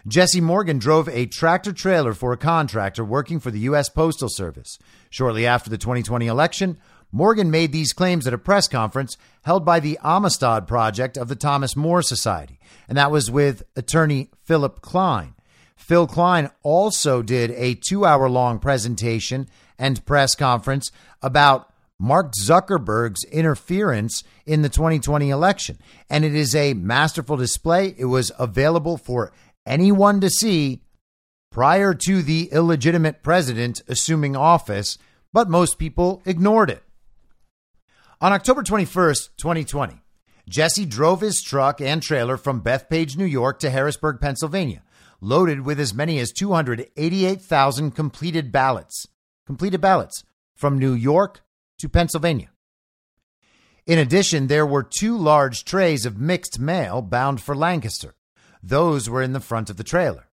Jesse Morgan drove a tractor trailer for a contractor working for the U.S. Postal Service. Shortly after the 2020 election, Morgan made these claims at a press conference held by the Amistad Project of the Thomas More Society, and that was with attorney Philip Kline. Phil Kline also did a two hour long presentation and press conference about Mark Zuckerberg's interference in the 2020 election. And it is a masterful display. It was available for anyone to see prior to the illegitimate president assuming office, but most people ignored it. On October 21st, 2020, Jesse drove his truck and trailer from Bethpage, New York to Harrisburg, Pennsylvania, loaded with as many as 288,000 completed ballots. Completed ballots from New York to Pennsylvania. In addition, there were two large trays of mixed mail bound for Lancaster. Those were in the front of the trailer.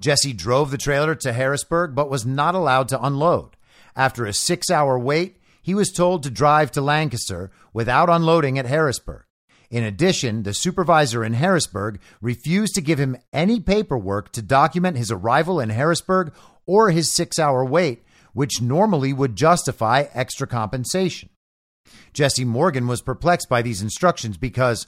Jesse drove the trailer to Harrisburg but was not allowed to unload. After a six hour wait, he was told to drive to Lancaster without unloading at Harrisburg. In addition, the supervisor in Harrisburg refused to give him any paperwork to document his arrival in Harrisburg or his six hour wait, which normally would justify extra compensation. Jesse Morgan was perplexed by these instructions because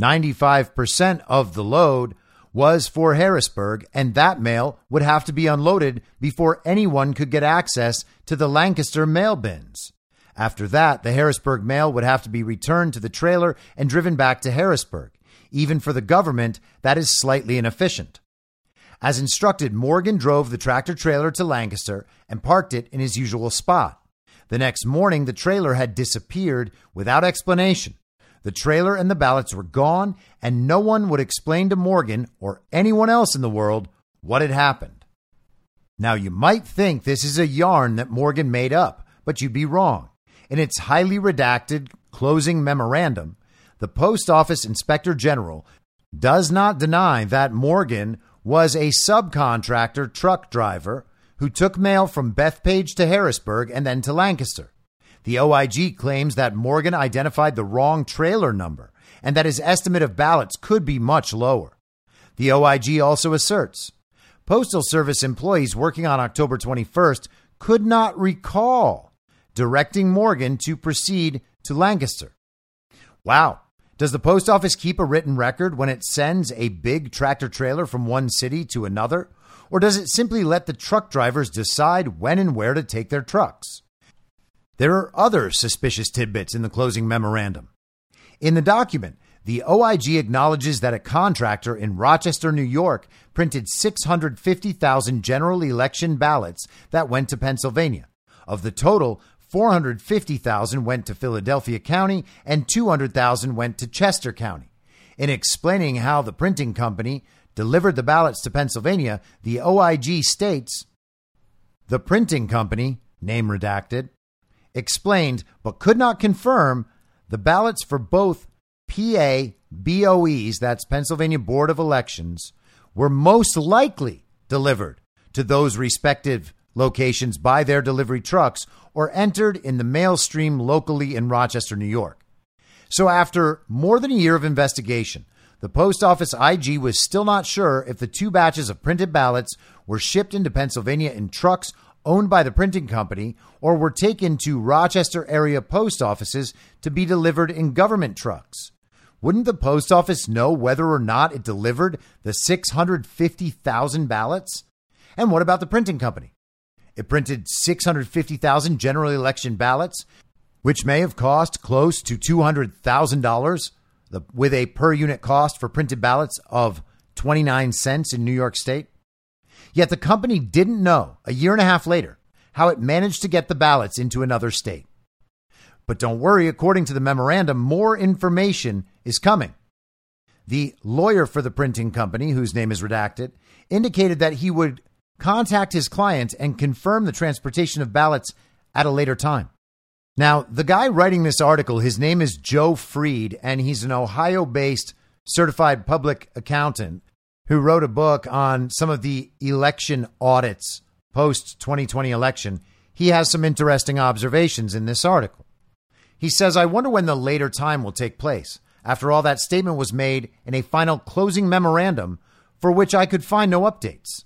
95% of the load was for Harrisburg, and that mail would have to be unloaded before anyone could get access to the Lancaster mail bins. After that, the Harrisburg mail would have to be returned to the trailer and driven back to Harrisburg. Even for the government, that is slightly inefficient. As instructed, Morgan drove the tractor trailer to Lancaster and parked it in his usual spot. The next morning, the trailer had disappeared without explanation. The trailer and the ballots were gone, and no one would explain to Morgan or anyone else in the world what had happened. Now, you might think this is a yarn that Morgan made up, but you'd be wrong. In its highly redacted closing memorandum, the Post Office Inspector General does not deny that Morgan was a subcontractor truck driver who took mail from Bethpage to Harrisburg and then to Lancaster. The OIG claims that Morgan identified the wrong trailer number and that his estimate of ballots could be much lower. The OIG also asserts Postal Service employees working on October 21st could not recall directing Morgan to proceed to Lancaster. Wow. Does the post office keep a written record when it sends a big tractor trailer from one city to another? Or does it simply let the truck drivers decide when and where to take their trucks? There are other suspicious tidbits in the closing memorandum. In the document, the OIG acknowledges that a contractor in Rochester, New York, printed 650,000 general election ballots that went to Pennsylvania. Of the total, 450,000 went to Philadelphia County and 200,000 went to Chester County. In explaining how the printing company delivered the ballots to Pennsylvania, the OIG states the printing company, name redacted, explained but could not confirm the ballots for both PA BOEs, that's Pennsylvania Board of Elections, were most likely delivered to those respective locations by their delivery trucks or entered in the mail stream locally in Rochester, New York. So, after more than a year of investigation, the Post Office IG was still not sure if the two batches of printed ballots were shipped into Pennsylvania in trucks owned by the printing company or were taken to Rochester area post offices to be delivered in government trucks. Wouldn't the post office know whether or not it delivered the 650,000 ballots? And what about the printing company? It printed 650,000 general election ballots, which may have cost close to $200,000 with a per unit cost for printed ballots of 29 cents in New York State. Yet the company didn't know a year and a half later how it managed to get the ballots into another state. But don't worry, according to the memorandum, more information is coming. The lawyer for the printing company, whose name is redacted, indicated that he would contact his client and confirm the transportation of ballots at a later time. Now, the guy writing this article, his name is Joe Fried, and he's an Ohio based certified public accountant who wrote a book on some of the election audits post 2020 election. He has some interesting observations in this article. He says, I wonder when the later time will take place. After all, that statement was made in a final closing memorandum for which I could find no updates.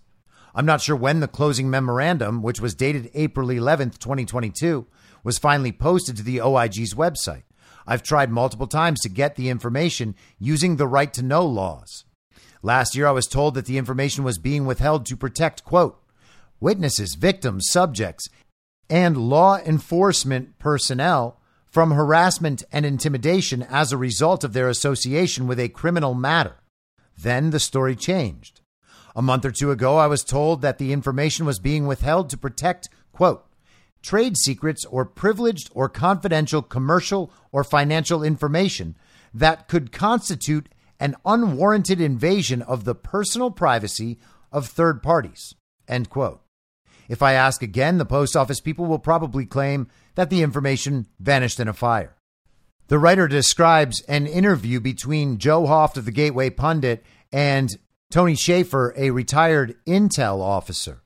I'm not sure when the closing memorandum, which was dated April 11th, 2022, was finally posted to the OIG's website. I've tried multiple times to get the information using the right to know laws. Last year, I was told that the information was being withheld to protect, quote, witnesses, victims, subjects, and law enforcement personnel from harassment and intimidation as a result of their association with a criminal matter. Then the story changed. A month or two ago, I was told that the information was being withheld to protect, quote, trade secrets or privileged or confidential commercial or financial information that could constitute an unwarranted invasion of the personal privacy of third parties, end quote. If I ask again, the post office people will probably claim that the information vanished in a fire. The writer describes an interview between Joe Hoft of the Gateway Pundit and Tony Shaffer, a retired intel officer.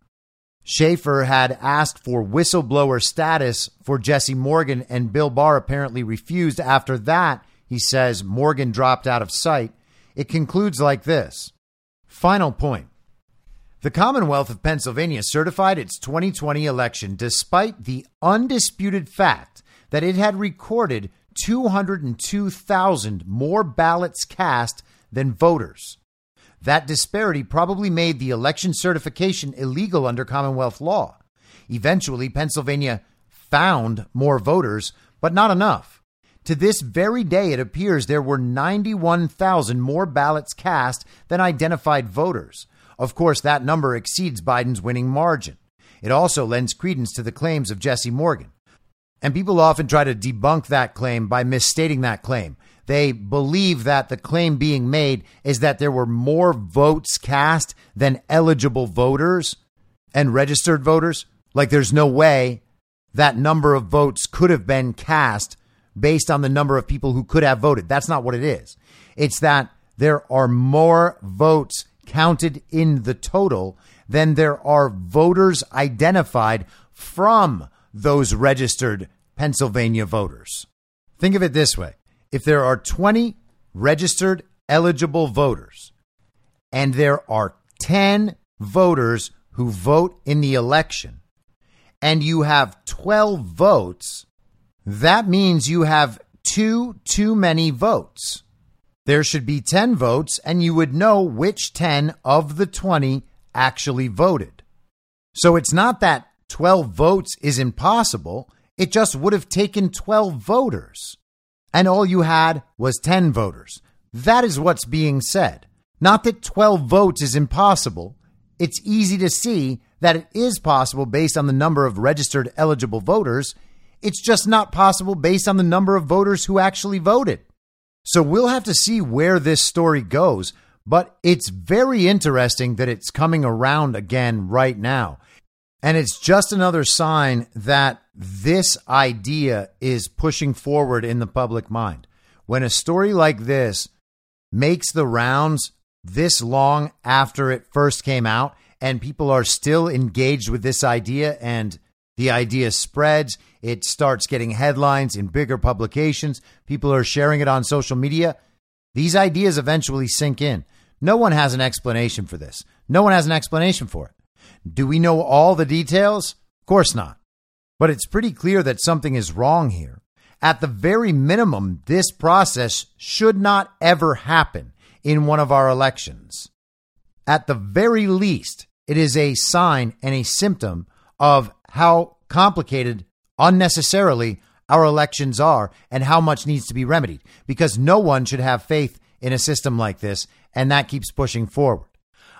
Shaffer had asked for whistleblower status for Jesse Morgan, and Bill Barr apparently refused. After that, he says Morgan dropped out of sight. It concludes like this Final point. The Commonwealth of Pennsylvania certified its 2020 election despite the undisputed fact that it had recorded 202,000 more ballots cast than voters. That disparity probably made the election certification illegal under Commonwealth law. Eventually, Pennsylvania found more voters, but not enough. To this very day, it appears there were 91,000 more ballots cast than identified voters. Of course, that number exceeds Biden's winning margin. It also lends credence to the claims of Jesse Morgan. And people often try to debunk that claim by misstating that claim. They believe that the claim being made is that there were more votes cast than eligible voters and registered voters. Like there's no way that number of votes could have been cast based on the number of people who could have voted. That's not what it is. It's that there are more votes counted in the total than there are voters identified from those registered Pennsylvania voters. Think of it this way if there are 20 registered eligible voters and there are 10 voters who vote in the election, and you have 12 votes, that means you have two too many votes. There should be 10 votes, and you would know which 10 of the 20 actually voted. So it's not that 12 votes is impossible, it just would have taken 12 voters. And all you had was 10 voters. That is what's being said. Not that 12 votes is impossible. It's easy to see that it is possible based on the number of registered eligible voters. It's just not possible based on the number of voters who actually voted. So we'll have to see where this story goes, but it's very interesting that it's coming around again right now. And it's just another sign that this idea is pushing forward in the public mind. When a story like this makes the rounds this long after it first came out, and people are still engaged with this idea, and the idea spreads, it starts getting headlines in bigger publications, people are sharing it on social media. These ideas eventually sink in. No one has an explanation for this. No one has an explanation for it. Do we know all the details? Of course not. But it's pretty clear that something is wrong here. At the very minimum, this process should not ever happen in one of our elections. At the very least, it is a sign and a symptom of how complicated unnecessarily our elections are and how much needs to be remedied because no one should have faith in a system like this and that keeps pushing forward.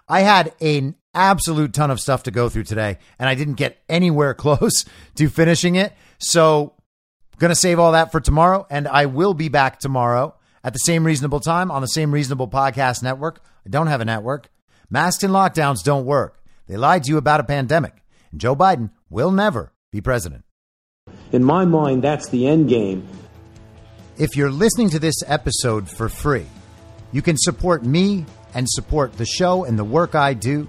I had an absolute ton of stuff to go through today, and I didn't get anywhere close to finishing it. So, going to save all that for tomorrow, and I will be back tomorrow at the same reasonable time on the same reasonable podcast network. I don't have a network. Masks and lockdowns don't work. They lied to you about a pandemic, and Joe Biden will never be president. In my mind, that's the end game. If you're listening to this episode for free, you can support me and support the show and the work I do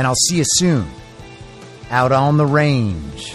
And I'll see you soon out on the range.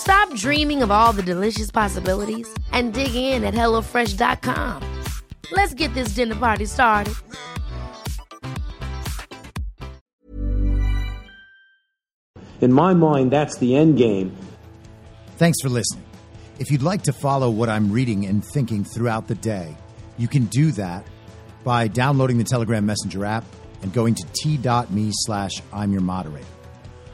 Stop dreaming of all the delicious possibilities and dig in at HelloFresh.com. Let's get this dinner party started. In my mind, that's the end game. Thanks for listening. If you'd like to follow what I'm reading and thinking throughout the day, you can do that by downloading the Telegram Messenger app and going to t.me slash I'm your moderator.